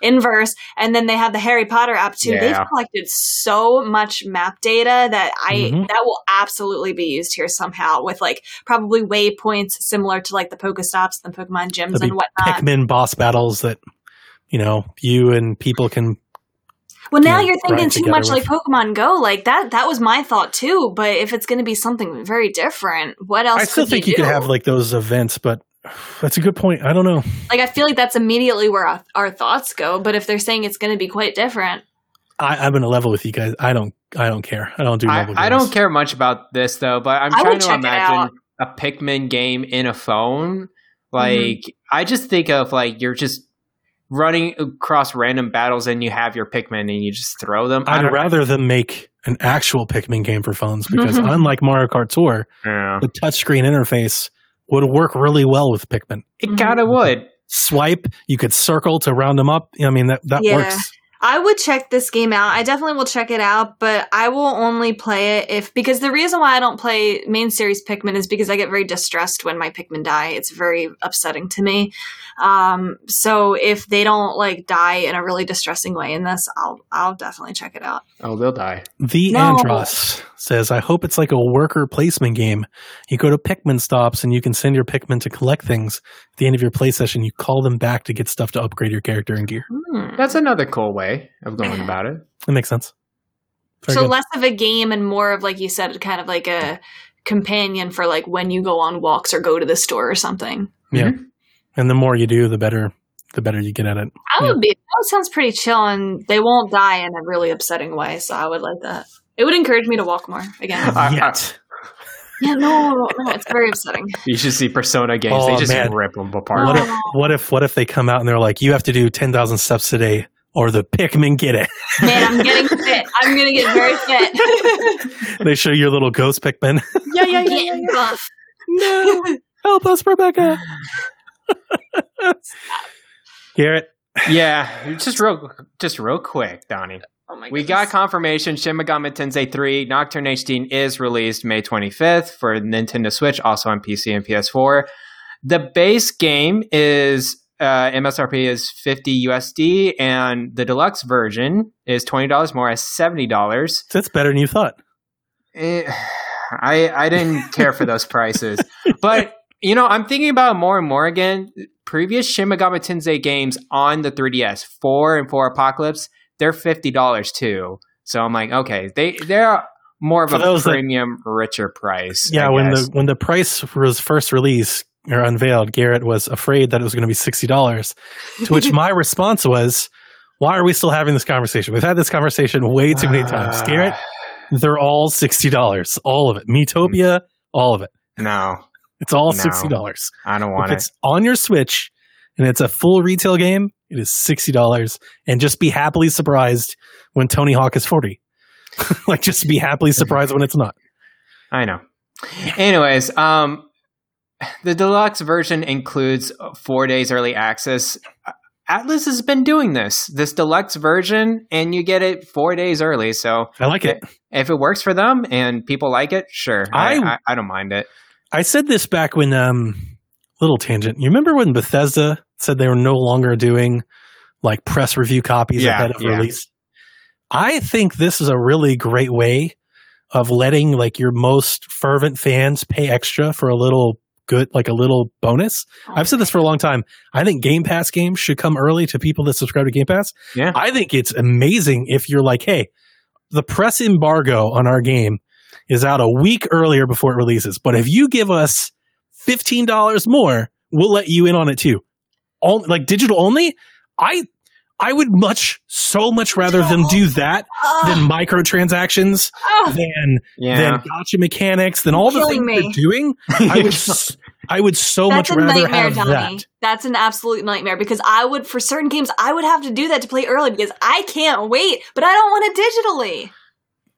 Inverse. And then they have the Harry Potter app too. They've collected so much map data that I Mhm. that will absolutely be used here somehow with like probably waypoints similar to like the Pokestops and the Pokemon gyms and whatnot. Pikmin boss battles that, you know, you and people can. Well, now Yeah, you're thinking too much like Pokemon Go. Like that, that was my thought too. But if it's going to be something very different, what else? I still think you do? could have like those events, but that's a good point. I don't know. Like I feel like that's immediately where our, our thoughts go. But if they're saying it's going to be quite different, I, I'm in a level with you guys. I don't. I don't care. I don't do. I, mobile I don't care much about this though, but I'm I trying to imagine a Pikmin game in a phone. Mm-hmm. Like I just think of like you're just running across random battles and you have your Pikmin and you just throw them. I I'd don't- rather them make an actual Pikmin game for phones because Mhm. unlike Mario Kart Tour, Yeah. the touchscreen interface would work really well with Pikmin. It kind of would. Swipe, you could circle to round them up. I mean that that Yeah. works. I would check this game out. I definitely will check it out, but I will only play it if because the reason why I don't play main series Pikmin is because I get very distressed when my Pikmin die. It's very upsetting to me. Um, so if they don't like die in a really distressing way in this, I'll I'll definitely check it out. Oh, they'll die. The No. Andros says, I hope it's like a worker placement game. You go to Pikmin stops and you can send your Pikmin to collect things. At the end of your play session, you call them back to get stuff to upgrade your character and gear. Hmm. That's another cool way of going about it. It makes sense. Very so good. less of a game and more of like you said, kind of like a companion for like when you go on walks or go to the store or something. Yeah. And the more you do, the better the better you get at it. I Yeah. would be. That sounds pretty chill, and they won't die in a really upsetting way. So I would like that. It would encourage me to walk more again. I- I- Yet. Uh, uh, yeah, no, no, it's very upsetting. You should see Persona games. Oh, they just man. rip them apart. What if what if what if they come out and they're like, you have to do ten thousand steps today or the Pikmin get it. Man, I'm getting fit. I'm gonna get very fit. they show your little ghost Pikmin. yeah, yeah, I'm getting buff. no. Help us, Rebecca. Garrett. yeah. Just real, just real quick, Donnie. Oh my We goodness. got confirmation Shin Megami Tensei 3 Nocturne HD is released May 25th for Nintendo Switch, also on PC and PS4. The base game is uh, MSRP is 50 USD, and the deluxe version is $20 more, as $70. That's better than you thought. Eh, I I didn't care for those prices, but you know I'm thinking about it more and more again. Previous Shin Megami Tensei games on the 3DS, four and four Apocalypse, they're fifty dollars too. So I'm like, okay, they they're more of For a that- premium, richer price. Yeah, when the when the price was first released or unveiled, Garrett was afraid that it was going to be sixty dollars. To which my response was, "Why are we still having this conversation? We've had this conversation way too many times, Garrett. They're all sixty dollars, all of it. Miitopia, all of it. no, It's all No. sixty dollars. I don't If want it. it's on your Switch and it's a full retail game, it is sixty dollars. And just be happily surprised when Tony Hawk is forty. like just be happily surprised when it's not. I know. Anyways, um, the deluxe version includes four days early access. Atlus has been doing this, this deluxe version, and you get it four days early. So I like it. if it works for them and people like it, sure, I, I- I, I don't mind it. I said this back when um little tangent. You remember when Bethesda said they were no longer doing like press review copies Yeah, ahead of yeah. release? I think this is a really great way of letting like your most fervent fans pay extra for a little good like a little bonus. Oh, I've said this for a long time. I think Game Pass games should come early to people that subscribe to Game Pass. Yeah. I think it's amazing if you're like, hey, the press embargo on our game is out a week earlier before it releases. But if you give us fifteen dollars more, we'll let you in on it too. All like digital only. I I would much so much rather them do that than microtransactions, Oh, than Yeah. than gotcha mechanics, than all the things me. they're doing. I would s- I would so that's much a rather nightmare, have Donnie. that. That's an absolute nightmare because I would, for certain games, I would have to do that to play early because I can't wait, but I don't want it digitally.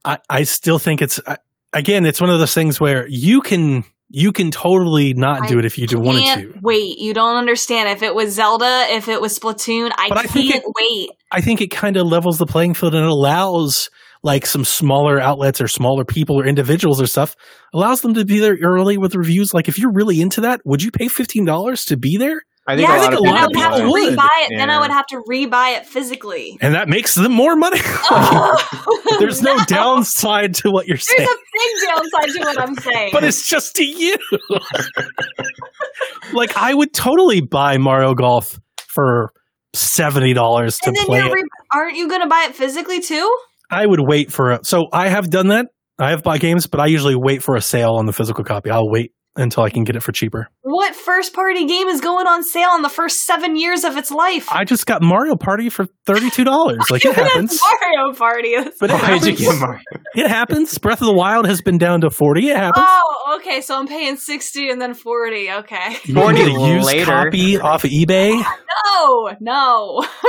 I, I still think it's I, again, it's one of those things where you can you can totally not do I it if you wanted Can't to. wait. You don't understand. If it was Zelda, if it was Splatoon, I But can't think it- wait. I think it kind of levels the playing field and it allows like some smaller outlets or smaller people or individuals or stuff allows them to be there early with reviews. Like if you're really into that, would you pay fifteen dollars to be there? I think yeah, a lot think of a then I lot would of have to people would. rebuy it. Then I would have to rebuy it physically. And that makes them more money. Oh, There's no downside to what you're There's saying. There's a big downside to what I'm saying. but it's just to you. like I would totally buy Mario Golf for seventy dollars to and then play you're it. re- aren't you going to buy it physically too? I would wait for a. So I have done that. I have bought games, but I usually wait for a sale on the physical copy. I'll wait until I can get it for cheaper. What first party game is going on sale in the first seven years of its life? I just got Mario Party for thirty two dollars. Like it happens. Mario Party. But it Why you happens. get Mario? It happens. Breath of the Wild has been down to forty. It happens. Oh, okay. So I'm paying sixty and then forty. Okay. you can get a 40 used later. copy off of eBay. No, no.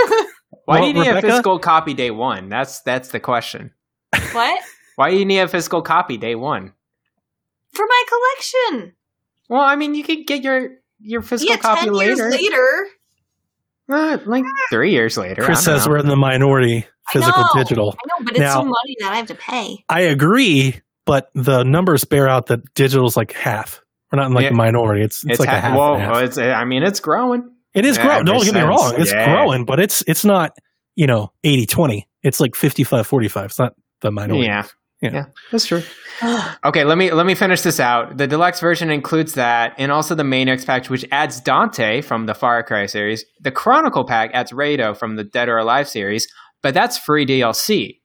Why Well, do you need Rebecca? a physical copy day one? That's that's the question. what Why do you need a physical copy day one? For my collection? Well, I mean, you could get your your physical yeah, copy ten later. years later. Uh, like three years later. Chris I says know. we're in the minority. I Physical, know. digital. I know, but it's Now- some money that I have to pay. I agree, but the numbers bear out that digital is like half. We're not in like Yeah. the minority. It's it's, It's like ha- a half. well, half. it's I mean, it's growing. It is Yeah, growing. Don't get me wrong. It's Yeah. growing, but it's it's not, you know, 80-20. It's like 55-45. It's not the minority. Yeah. Yeah. yeah, that's true. Okay, let me let me finish this out. The deluxe version includes that, and also the Maniax pack, which adds Dante from the Far Cry series. The Chronicle pack adds Raidou from the Dead or Alive series, but that's free DLC.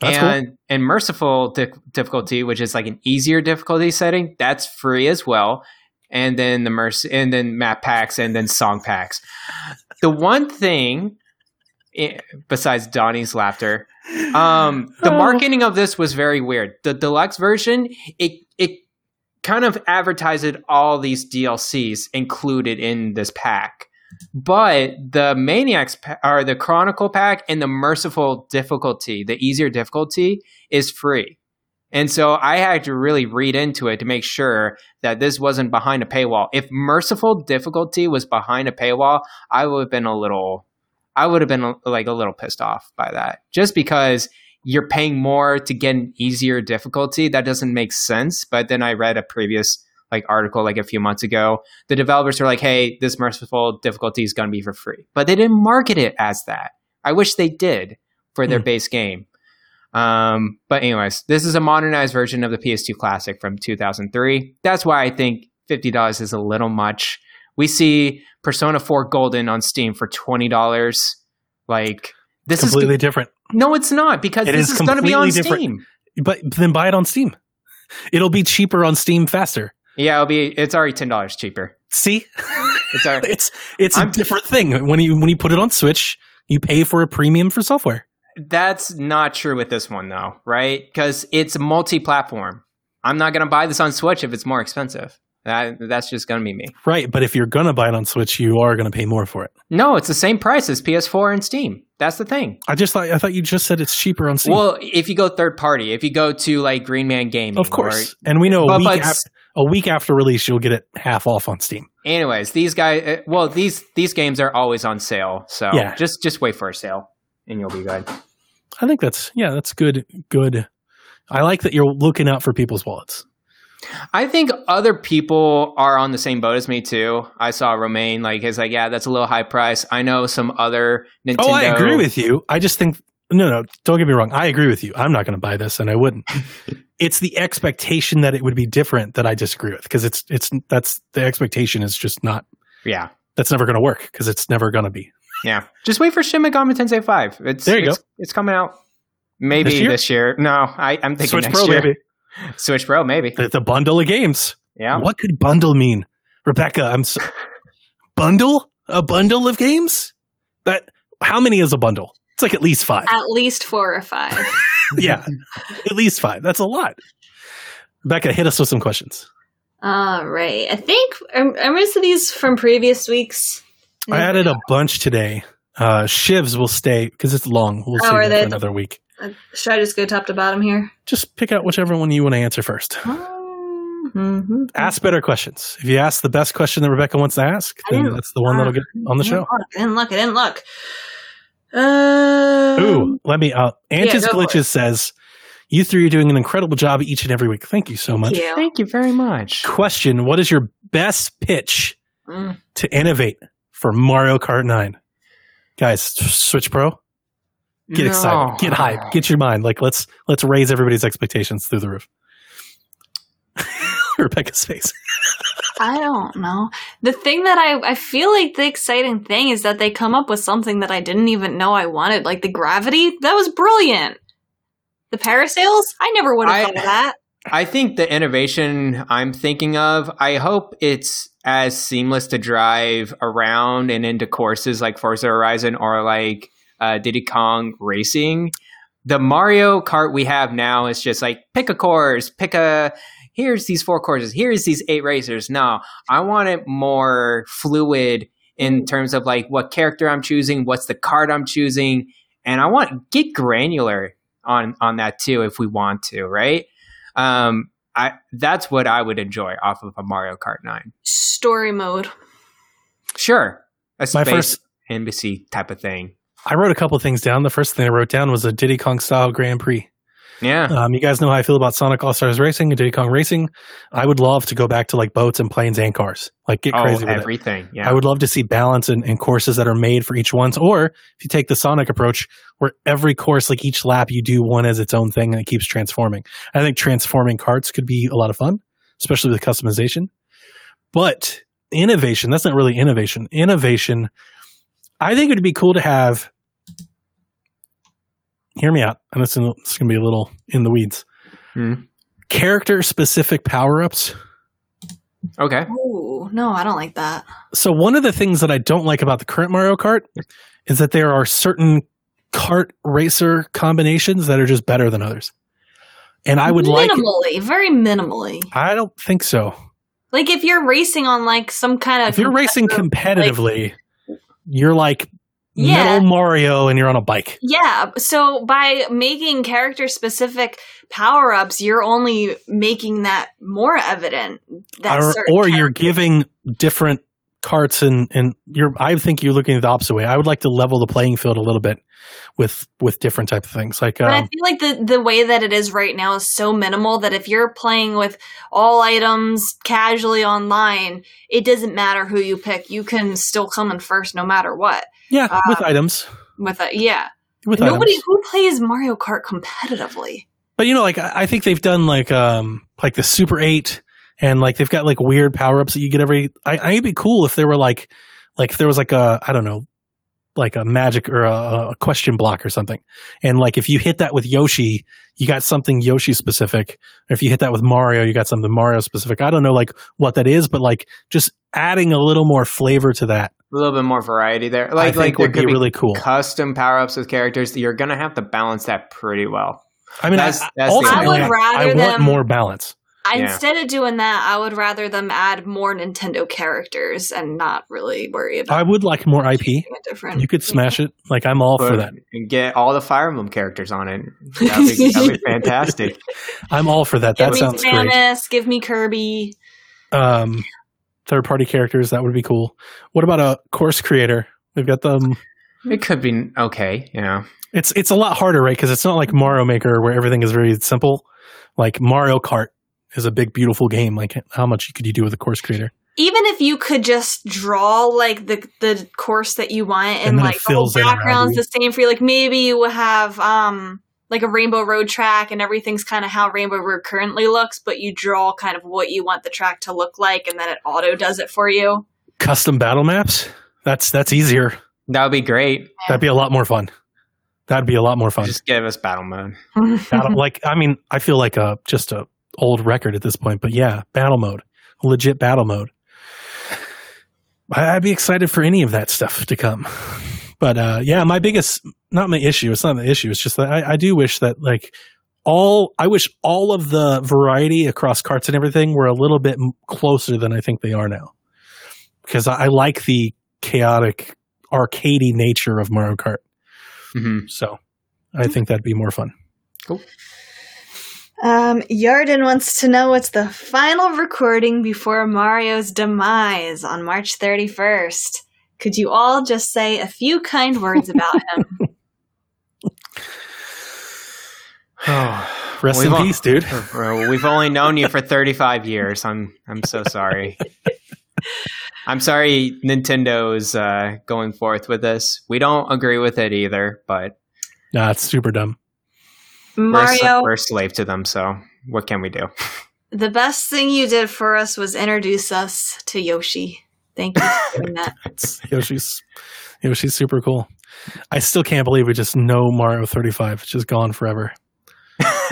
That's cool. and and merciful di- difficulty, which is like an easier difficulty setting, that's free as well. And then the merc- and then map packs, and then song packs. The one thing, besides Donnie's laughter, um, the Oh. marketing of this was very weird. The deluxe version, it it kind of advertised all these DLCs included in this pack, but the Maniax pa- or the Chronicle pack and the Merciful difficulty, the easier difficulty, is free. And so I had to really read into it to make sure that this wasn't behind a paywall. If Merciful difficulty was behind a paywall, I would have been a little I would have been like a little pissed off by that. Just because you're paying more to get an easier difficulty, that doesn't make sense. But then I read a previous like article like a few months ago. The developers were like, "Hey, this merciful difficulty is going to be for free," but they didn't market it as that. I wish they did for their Hmm. base game. Um, but anyways, this is a modernized version of the PS2 Classic from 2003. That's why I think fifty dollars is a little much. We see Persona 4 Golden on Steam for twenty dollars. Like this completely is completely different. no, it's not because It this is is, going to be on different. Steam. But then buy it on Steam. It'll be cheaper on Steam faster. Yeah, it'll be. It's already ten dollars cheaper. See? It's already. It's it's a I'm- different thing. When you when you put it on Switch, you pay for a premium for software. That's not true with this one though, right? Because it's multi-platform. I'm not going to buy this on Switch if it's more expensive. That that's just going to be me. Right, but if you're gonna buy it on Switch, you are gonna pay more for it. No, it's the same price as PS4 and Steam. That's the thing. I just thought I thought you just said it's cheaper on Steam. Well, if you go third party, if you go to like Green Man Gaming, of course, and we know a But- week but- af- a week after release, you'll get it half off on Steam. anyways, these guys. uh, Well, these these games are always on sale, so Yeah. just just wait for a sale, and you'll be good. I think that's yeah, that's good. Good. I like that you're looking out for people's wallets. I think other people are on the same boat as me too. I saw Romaine like he's like, yeah, that's a little high price. I know some other Nintendo. Oh, I agree with you. I just think no, no. Don't get me wrong. I agree with you. I'm not going to buy this, and I wouldn't. it's the expectation that it would be different that I disagree with because it's it's that's the expectation is just not. Yeah, That's never going to work because it's never going to be. yeah. Just wait for Shin Megami Tensei Five. It's There you it's, It's coming out maybe This this year? year. No, I, I'm thinking Switch next Pro, year. baby. Switch Pro, maybe. The, the bundle of games. Yeah. What could bundle mean, Rebecca? I'm so, bundle a bundle of games. That how many is a bundle? It's like at least five. At least four or five. yeah, at least five. That's a lot. Rebecca, hit us with some questions. All right. I think are, are most of these from previous weeks. I added a bunch today. Uh, shivs will stay because it's long. We'll Oh, see are they? another week. Uh, should I just go top to bottom here? Just pick out whichever one you want to answer first. Mhm. Ask better questions. If you ask the best question that Rebecca wants to ask, then that's the one that'll get on the I show. didn't look, I didn't look. I didn't look. Uh, Ooh, let me. Uh, Antis go for Glitches says, "You three are doing an incredible job each and every week. Thank you so much." Thank you. Thank you very much. Question: What is your best pitch Mm. to innovate for Mario Kart 9? Guys, Switch Pro, get excited, get hype, get your mind. Like let's let's raise everybody's expectations through the roof. Rebecca's face. I don't know. The thing that I, I feel like the exciting thing is that they come up with something that I didn't even know I wanted. Like the gravity, that was brilliant. The parasails, I never would have I- thought of that. I think the innovation I'm thinking of, I hope it's as seamless to drive around and into courses like Forza Horizon or like uh, Diddy Kong Racing. The Mario Kart we have now is just like pick a course, pick a. Here's these four courses. Here's these eight racers. No, I want it more fluid in terms of like what character I'm choosing, what's the card I'm choosing, and I want get granular on on that too if we want to, right? Um, I that's what I would enjoy off of a Mario Kart 9. Story mode. Sure, a My space first- embassy type of thing. I wrote a couple things down. The first thing I wrote down was a Diddy Kong style Grand Prix. Yeah, Um, you guys know how I feel about Sonic All Stars Racing and Diddy Kong Racing. I would love to go back to like boats and planes and cars. Like get oh, crazy with it. everything. Yeah, I would love to see balance and, and courses that are made for each one. Or if you take the Sonic approach, where every course, like each lap, you do one as its own thing and it keeps transforming. I think transforming carts could be a lot of fun, especially with customization. But innovation, that's not really innovation. Innovation, I think it would be cool to have. Hear me out, and this is, this going to be a little in the weeds. Hmm. Character specific power ups. okay. Ooh, no, I don't like that. So one of the things that I don't like about the current Mario Kart is that there are certain kart racer combinations that are just better than others. And I would like minimally, very minimally. I don't think so. Like if you're racing on like some kind of If you're racing competitive- competitively, you're like Yeah. Metal Mario and you're on a bike. Yeah, so by making character specific power ups, you're only making that more evident. That Or, or you're giving different carts and and you're I think you're looking at the opposite way. I would like to level the playing field a little bit with with different type of things. Like But I um, feel like the the way that it is right now is so minimal that if you're playing with all items casually online, it doesn't matter who you pick. You can still come in first no matter what. Yeah, with um, items. With a yeah, With nobody items. who plays Mario Kart competitively. But you know, like I I think they've done like um like the Super Eight, and like they've got like weird power ups that you get every. I, I it'd be cool if there were like like if there was like a I don't know like a magic or a, a question block or something, and like if you hit that with Yoshi, you got something Yoshi specific. Or if you hit that with Mario, you got something Mario specific. I don't know like what that is, but like just adding a little more flavor to that, A little bit more variety there. I Like, think like would be be really cool. custom power ups with characters. You're gonna have to balance that pretty well. I mean, That's- I, that's the ultimately, I would I, rather want them- more balance. I, Yeah. Instead of doing that, I would rather them add more Nintendo characters and not really worry about I would like more IP. different. You could smash it. Like I'm all for that. And get all the Fire Emblem characters on it. That'd be, that'd be fantastic. I'm all for that. Give That me sounds great. Samus, give me Kirby. Um, third party characters that would be cool. What about a course creator? We've got them. It could be okay, Yeah. It's it's a lot harder, right? Because it's not like Mario Maker where everything is very simple. Like Mario Kart is a big, beautiful game. Like how much could you do with a course creator? Even if you could just draw like the the course that you want and, And like the whole fills background's the same for you, like maybe you would have um like a Rainbow Road track and everything's kind of how Rainbow Road currently looks, but you draw kind of what you want the track to look like and then it auto does it for you. Custom battle maps. That's that's easier. That would be great. That'd be a lot more fun. That'd be a lot more fun. Just give us battle mode. battle, like I mean, I feel like a just a old record at this point, but yeah, battle mode, legit battle mode. I- I'd be excited for any of that stuff to come. But uh, yeah, my biggest not my issue. It's not the issue. It's just that I, I do wish that like all I wish all of the variety across carts and everything were a little bit closer than I think they are now. Because I, I like the chaotic, arcadey nature of Mario Kart. hmm So I think that'd be more fun. Um, Yarden wants to know what's the final recording before Mario's demise on March 31st. Could you all just say a few kind words about him? Oh, Rest We've in all- peace, dude. bro, we've only known you for 35 years. I'm I'm so sorry. I'm sorry Nintendo's uh, going forth with this. We don't agree with it either, but Nah, it's super dumb. we're, a- Mario, we're a slave to them. So what can we do? the best thing you did for us was introduce us to Yoshi. Thank you for doing that. Yoshi's Yoshi's super cool. I still can't believe we just know Mario 35. It's just gone forever.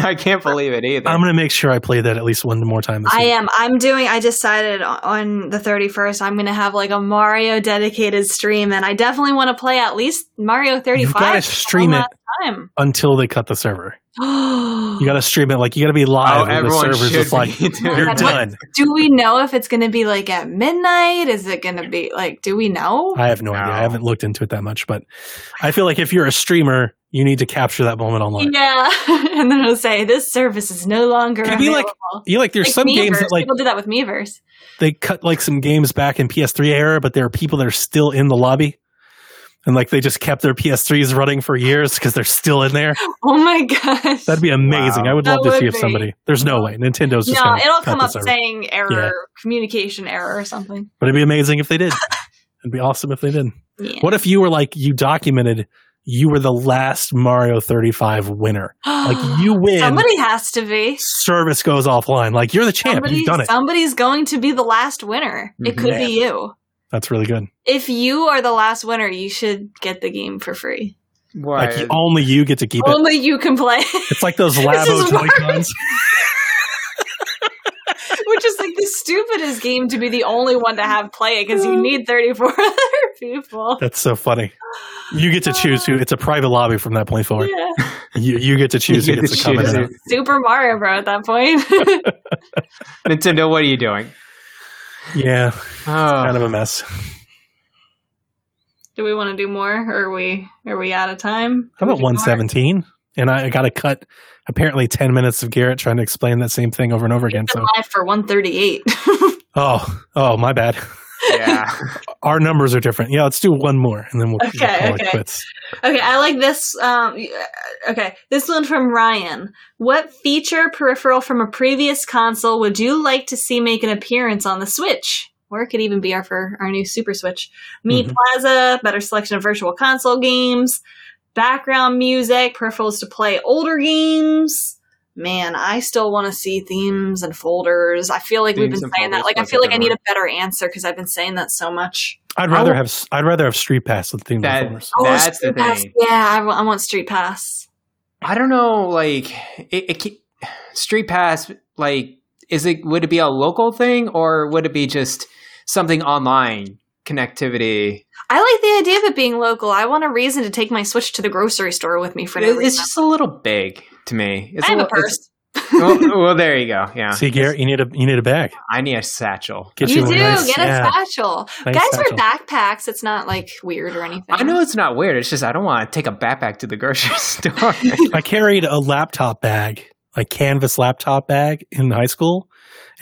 I can't believe it either. I'm gonna make sure I play that at least one more time this I week. am. I'm doing. I decided on- on the 31st. I'm going to have like a Mario dedicated stream, and I definitely want to play at least Mario 35. You've got to stream it Time. until they cut the server. You got to stream it like you got to be oh, live. oh, when the everyone server's should just like be you're that. done. we know if it's going to be like at midnight? Is it going to be like? Do we know? I have no, idea. I haven't looked into it that much, but I feel like if you're a streamer, you need to capture that moment online. Yeah, and then it'll say this service is no longer Could be like-. You like there's Like some Miiverse. games that like people do that with Miiverse. they cut like some games back in PS3 era, but there are people that are still in the lobby. And like they just kept their PS3s running for years because they're still in there. Oh my gosh! That'd be amazing. Wow. I would That love to would see if somebody. There's no way Nintendo's just no, it'll come up saying error, Yeah. communication error, or something. But it'd be amazing if they did. It'd be awesome if they did. Yeah. What if you were like you documented you were the last Mario 35 winner? Like you win, Somebody has to be. service goes offline. Like you're the champ. Somebody, You've done it. Somebody's going to be the last winner. It could Man. be you. That's really good. If you are the last winner, you should get the game for free. Why? Like you- only you get to keep it. Only you can play. It's like those is Labo Joy worse. Cons. Which is stupidest game to be the only one to have play it because you need 34 other people. That's so funny. You get to choose who. It's a private lobby from that point forward. Yeah. You, you get to choose You who get gets to to come in. choose and. Super Mario Bro at that point. Nintendo, what are you doing? Yeah, Oh, kind of a mess. do we want to do more or are we are we out of time? How about 117? And I, I got to cut apparently 10 minutes of Garrett trying to explain that same thing over and over again. So, live for 138. oh, oh, my bad. yeah. Our numbers are different. Yeah, let's do one more and then we'll, we'll Okay, it okay. quits. Okay, I like this. Um, okay, this one from Ryan. What feature peripheral from a previous console would you like to see make an appearance on the Switch? Or it could even be our for our new Super Switch. Meet Mhm. Plaza, better selection of virtual console games, background music, peripherals to play older games. Man, I still want to see themes and folders. I feel like we've been and saying that. Like, I feel like I need one. a better answer because I've been saying that so much. I'd rather Oh. have s- I'd rather have Street Pass with themes That- folders. Oh, that's the Street Pass. thing. Yeah, I want Street Pass. I don't know. Like, it, it, Street Pass. Like, is it? Would it be a local thing, or would it be just something online connectivity? I like the idea of it being local. I want a reason to take my Switch to the grocery store with me for no It- it's just a little big to me. It's I have a little- it's- purse. well, well, there you go. Yeah, See, Garrett, you need a you need a bag. I need a satchel. Get You a do nice- get a yeah. satchel. Nice Guys satchel. wear backpacks. It's not like weird or anything. I know it's not weird. It's just I don't want to take a backpack to the grocery store. I carried a laptop bag, like canvas laptop bag in high school,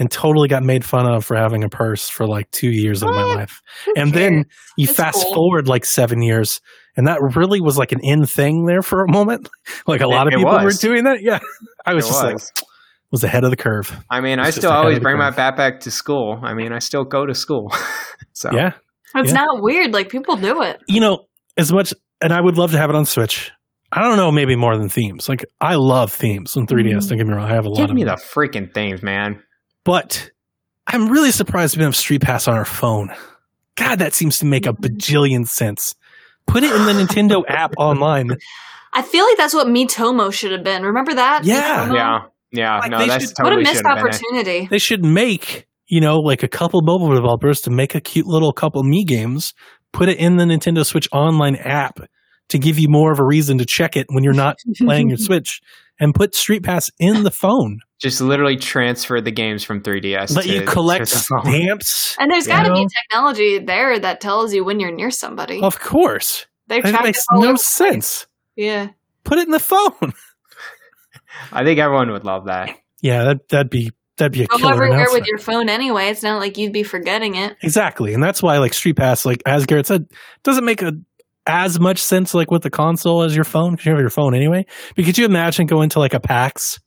and totally got made fun of for having a purse for like two years of my What? life. And then you That's fast cool. forward like seven years, and that really was like an in thing there for a moment. Like a lot It- of people were doing that. Yeah, I was It just like was. was ahead of the curve. I mean, I still always the bring my backpack to school. I mean, I still go to school. so Yeah, It's Yeah. not weird. Like people do it. you know, as much, and I would love to have it on Switch. I don't know, maybe more than themes. Like I love themes on 3DS. Mhm. Don't get me wrong, I have a lot give of me the freaking themes, man. But I'm really surprised we don't have Street Pass on our phone. God, that seems to make a mm-hmm. bajillion sense. Put it in the Nintendo app online. I feel like that's what Miitomo should have been. Remember that? Yeah. Miitomo? Yeah, yeah. Like, no, that's should- What a missed should have been it. opportunity. They should make, you know, like a couple mobile developers to make a cute little couple me games, put it in the Nintendo Switch online app to give you more of a reason to check it when you're not playing your Switch and put Street Pass in the phone. Just literally transfer the games from 3DS. Let to, you collect to the stamps. And there's got to be technology there that tells you when you're near somebody. Of course. They've That makes no sense. Yeah. Put it in the phone. I think everyone would love that. Yeah, that, that'd be that'd be a Go killer everywhere with your phone anyway. It's not like you'd be forgetting it. Exactly, and that's why like Street Pass, like as Garrett said, doesn't make a as much sense like with the console as your phone because you have your phone anyway. But could you imagine going to like a PAX,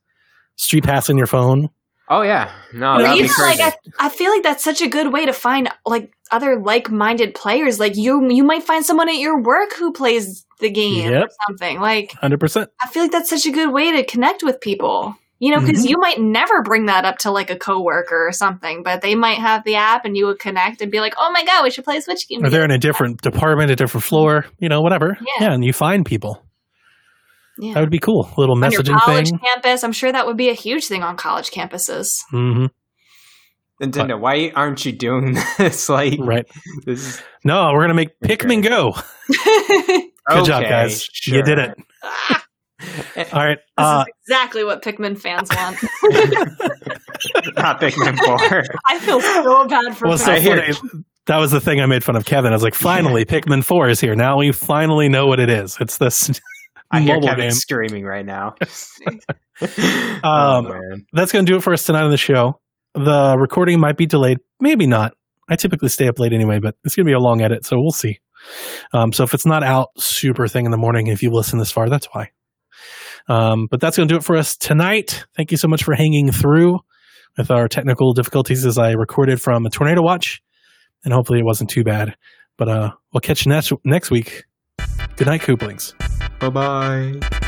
Street Pass in your phone? Oh yeah, no, Well, that'd be crazy. like I, I feel like that's such a good way to find like other like-minded players. Like you, you might find someone at your work who plays the game or something. Like Hundred percent. I feel like that's such a good way to connect with people. You know, because Mhm. you might never bring that up to like a coworker or something, but they might have the app and you would connect and be like, "Oh my god, we should play a Switch game." Or they're in a different department, a different floor, you know, whatever. Yeah. and you find people. yeah. That would be cool. little on your messaging college thing. campus. I'm sure that would be a huge thing on college campuses. hmm Nintendo, why aren't you doing this? Like, Right. this is No, we're gonna make Pikmin go. Good job, Okay, guys. You did it. All right. This Uh, is exactly what Pikmin fans want. Not Pikmin Four. I feel so bad for well, so I hear. That was the thing I made fun of Kevin. I was like, finally, Pikmin 4 is here. Now we finally know what it is. It's this I hear Kevin game. screaming right now. Um, oh. That's going to do it for us tonight on the show. The recording might be delayed. Maybe not. I typically stay up late anyway, but it's going to be a long edit, so we'll see. Um, so if it's not out super thing in the morning, if you listen this far, that's why. Um, but that's going to do it for us tonight. Thank you so much for hanging through with our technical difficulties as I recorded from a tornado watch, and hopefully it wasn't too bad. But uh, we'll catch you next next week. Good night, Cooplings. Bye bye.